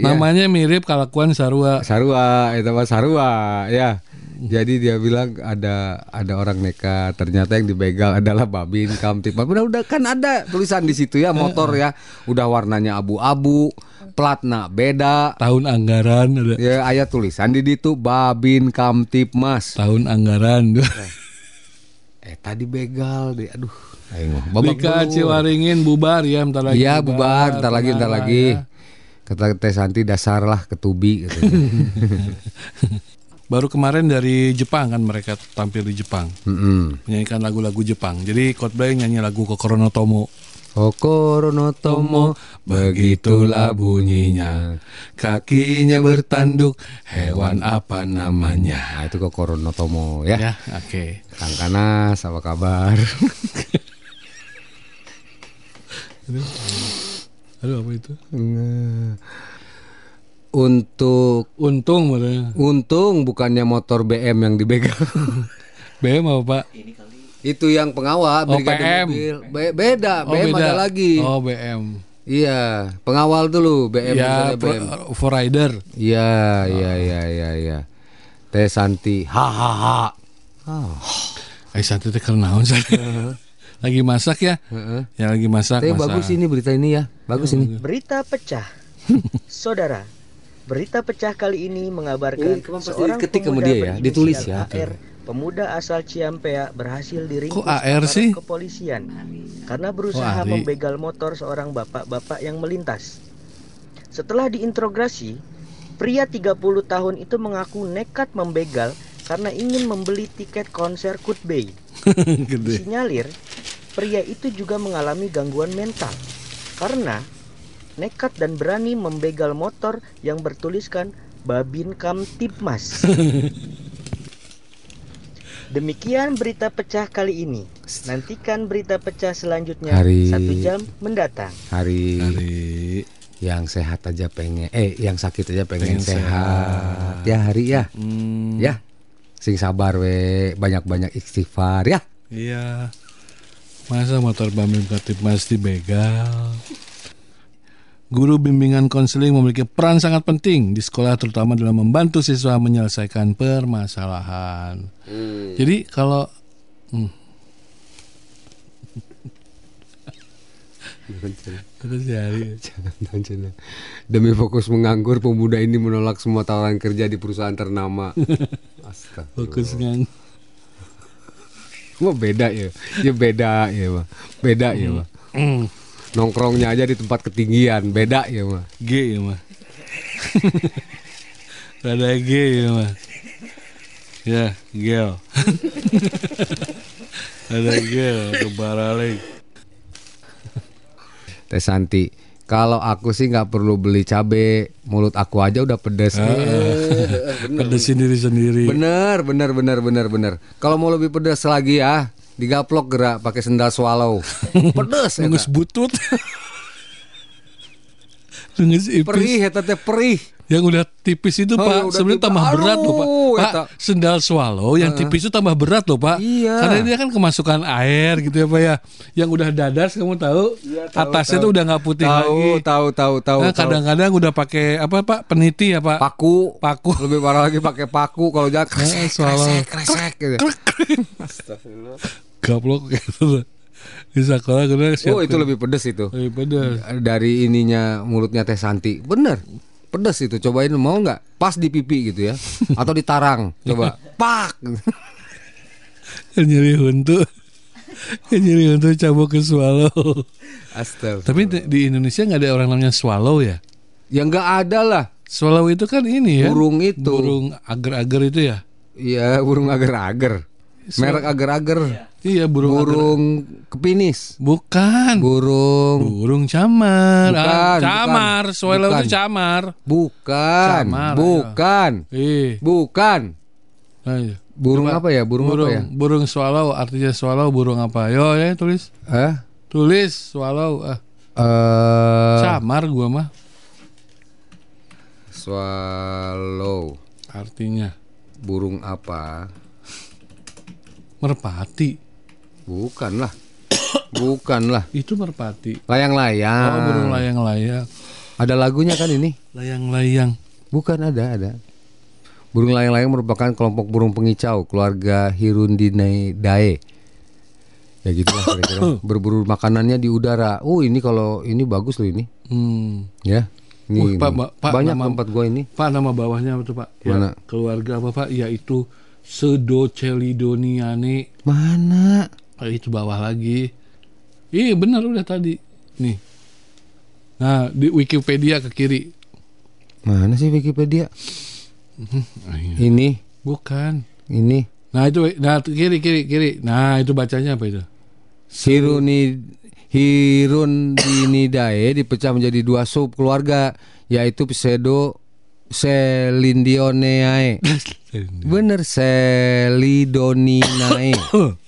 ya. Namanya mirip kalakuan sarua. Sarua itu mah Sarua ya jadi dia bilang ada ada orang nekat ternyata yang dibegal adalah Babin Kamtipmas udah udah kan ada tulisan di situ ya motor ya udah warnanya abu-abu platna beda Tahun anggaran ada. ya ayat tulisan di situ Babin Kamtipmas Tahun anggaran. eh tadi begal deh aduh ayo babak Lika belur. Ciwaringin bubar ya bentar lagi. Iya bubar, ntar lagi, ntar lagi. ya. Kata Teh Santi dasar lah ketubi katanya. baru kemarin dari Jepang kan mereka tampil di Jepang. Mm-mm. Menyanyikan lagu-lagu Jepang. Jadi Coldplay nyanyi lagu Kokoro no Tomo. Kokoro no Tomo begitulah bunyinya kakinya bertanduk hewan apa namanya nah, itu Kokoro no Tomo ya, Ya, oke. Kang Kanas apa kabar Aduh apa itu? Untuk untung makanya. untung bukannya motor BM yang dibegal BM apa Pak? itu yang pengawal Oh, brigade PM. mobil Be- beda Oh, BM beda. ada lagi Oh BM. iya pengawal dulu BM Ya, BM. for rider. Iya, iya, iya, iya, iya. Teh Santi, hahaha. Eh santai teh keur naon saya. lagi masak ya? Ya lagi masak. Tapi masak. bagus ini berita ini ya, bagus ini. Berita pecah. Saudara, berita pecah kali ini Ini mengabarkan kamu pasti seorang ketik pemuda sama dia ya, ditulis ya. AR, pemuda asal Ciampea berhasil diringkus Kok AR aparat sih? kepolisian karena berusaha Ari. membegal motor seorang bapak-bapak yang melintas. Setelah diinterogasi, pria 30 tahun itu mengaku nekat membegal karena ingin membeli tiket konser Coldplay. Disinyalir, pria itu juga mengalami gangguan mental karena nekat dan berani membegal motor yang bertuliskan Babin Kamtipmas. Demikian berita pecah kali ini. Nantikan berita pecah selanjutnya Hari- satu jam mendatang. Hari, yang sehat aja pengen, eh yang sakit aja pengen, Pengen sehat. Ya hari ya, Hmm. ya. Sing sabar we, banyak-banyak istighfar ya. Iya. Masa motor Bambim Katip Mas dibegal? Guru bimbingan konseling memiliki peran sangat penting di sekolah terutama dalam membantu siswa menyelesaikan permasalahan. Jadi kalau hmm, Jangan, jangan. Demi fokus menganggur, pemuda ini menolak semua tawaran kerja di perusahaan ternama. Astaga. fokus ngang. Wah beda ya, ya beda ya mah, beda ya mah. Hmm. Nongkrongnya aja di tempat ketinggian, beda ya mah. G ya mah. Ada G ya mah. Ya, gel. Ada gel, kebaralik. Teh Santi, kalau aku sih nggak perlu beli cabe, mulut aku aja udah pedes. Eh, bener. Pedesin diri sendiri. Bener, bener, bener, bener, bener. Kalau mau lebih pedes lagi ya, digaplok gerak pakai sendal swallow. pedes. eta. Nunggus butut. Nunggus ipis. Perih, eta teh perih. Yang udah tipis itu Oh, Pak, sebenarnya tambah berat loh Pak. Aduh, Pak, eta. sendal swallow yang Heeh. tipis itu tambah berat loh Pak. Iya. Karena dia kan kemasukan air gitu ya Pak ya. Yang udah dadas kamu tahu, Iya, tahu, atasnya tahu. tuh udah nggak putih Tahu, lagi. tahu, tahu, tahu, Nah, tahu. kadang-kadang udah pakai apa Pak? Peniti ya Pak? Paku, paku. Lebih parah lagi pakai paku kalau jangan Eh, kresek, swallow. kresek, kresek gitu. Gaplok gitu. Di sekolah gue Oh itu lebih pedes itu. Lebih pedes. Dari ininya mulutnya Teh Santi. Bener. Pedes itu. Cobain mau nggak? Pas di pipi gitu ya. Atau di tarang. Coba. Pak. nyeri huntu. nyeri huntu cabut ke swallow. Astaga. Tapi di- di Indonesia nggak ada orang namanya swallow ya? Ya nggak ada lah. Swallow itu kan ini ya. Burung itu. Burung agar-agar itu ya. Iya burung agar-agar. Merek agar-agar. Iya burung Burung kepinis. Bukan. Burung. Burung camar. Bukan, Ah, camar. Swallow Bukan. itu camar. Bukan. Camar, Bukan. Eh. Bukan. Ayo. Burung Coba. apa ya? Burung, apa ya? Burung swallow artinya swallow burung apa? Yo ya tulis. Eh? Tulis swallow. Ah. Eh, Camar gua mah swallow. artinya Burung apa? merpati. Bukan lah. Bukan lah. Itu merpati. Layang-layang. Oh, burung layang-layang. Ada lagunya kan ini? Layang-layang. Bukan ada, ada. Burung layang-layang merupakan kelompok burung pengicau keluarga Hirundinidae. Ya gitulah kira-kira. Berburu makanannya di udara. Oh, ini kalau ini bagus loh ini. Hmm. Ya. Ini, Pak, ini. Pak, Pak, banyak nama- tempat gua ini. Pak nama bawahnya apa tuh Pak? Ya, Mana? keluarga apa Pak? Yaitu Pseudocelidoniane. Mana? Itu bawah lagi. Iya benar udah tadi. Nih. Nah di Wikipedia ke kiri. Mana sih Wikipedia? Ah, iya. Ini Bukan. Ini. Nah itu, nah kiri kiri kiri. Nah itu bacanya apa itu? Hiruni Hirun dinidae dipecah menjadi dua sub keluarga yaitu pseudo Selindioneae. Bener Selidoninae.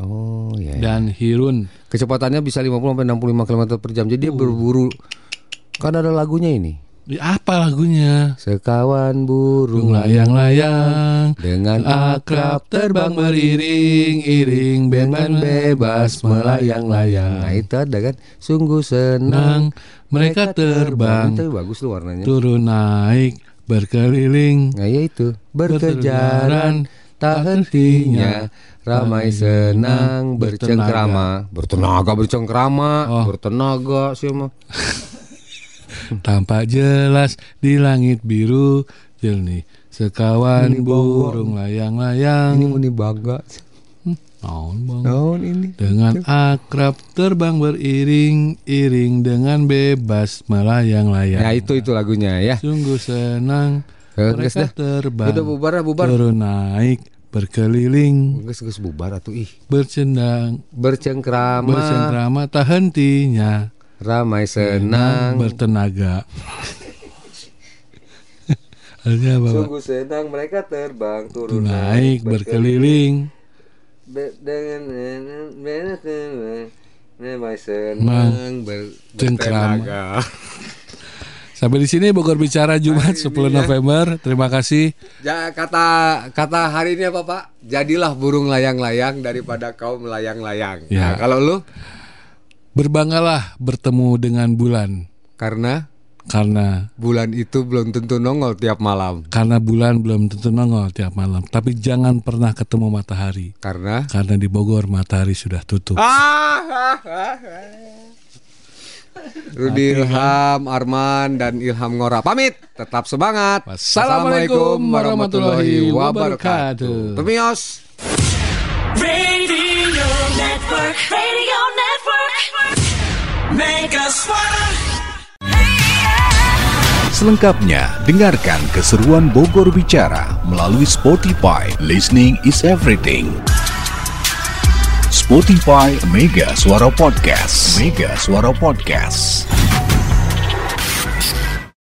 Oh ya. Dan Hirun. Kecepatannya bisa 50 sampai 65 km per jam. Jadi dia berburu. Kan ada lagunya ini. Apa lagunya? Sekawan burung layang-layang dengan akrab terbang beriring-iring beban bebas melayang-layang. Nah itu ada kan Sungguh senang mereka terbang Tapi bagus lu warnanya turun naik berkeliling Nah ya itu Berkejaran tak hentinya Ramai senang bercengkrama. Bertenaga. Bercengkrama. Bertenaga sih mah. Tampak jelas di langit biru jernih sekawan burung layang-layang. Ini muni bangga Naon bang? Naon ini? Dengan akrab terbang beriring-iring dengan bebas melayang-layang. Ya itu itu lagunya ya. Sungguh senang mereka terbang. Udah bubar bubar. Turun naik berkeliling Geus geus bubar atuh ih bercendang Bercengkrama bercengkrama tak hentinya Ramai senang bertenaga. Artinya apa? Sungguh senang mereka terbang turun Naik berkeliling Be- dengan Mang. senang ber- Cengkrama. bertenaga. Sampai di sini Bogor bicara Jumat 10 ya. November. Terima kasih. Ja, kata kata hari ini apa Pak? Jadilah burung layang-layang daripada kau melayang-layang. Ya. Nah, kalau lu Berbanggalah bertemu dengan bulan karena karena bulan itu belum tentu nongol tiap malam. karena bulan belum tentu nongol tiap malam. Tapi jangan pernah ketemu matahari Karena karena di Bogor matahari sudah tutup. Ah, Rudi Ilham, Arman dan Ilham Ngora pamit. Tetap semangat. Wassalamualaikum warahmatullahi wabarakatuh. Pemios. Radio Network, Radio Network, Mega Suara. Selengkapnya, dengarkan keseruan Bogor Bicara melalui Spotify. Listening is everything. Spotify Mega Suara Podcast. Mega Suara Podcast.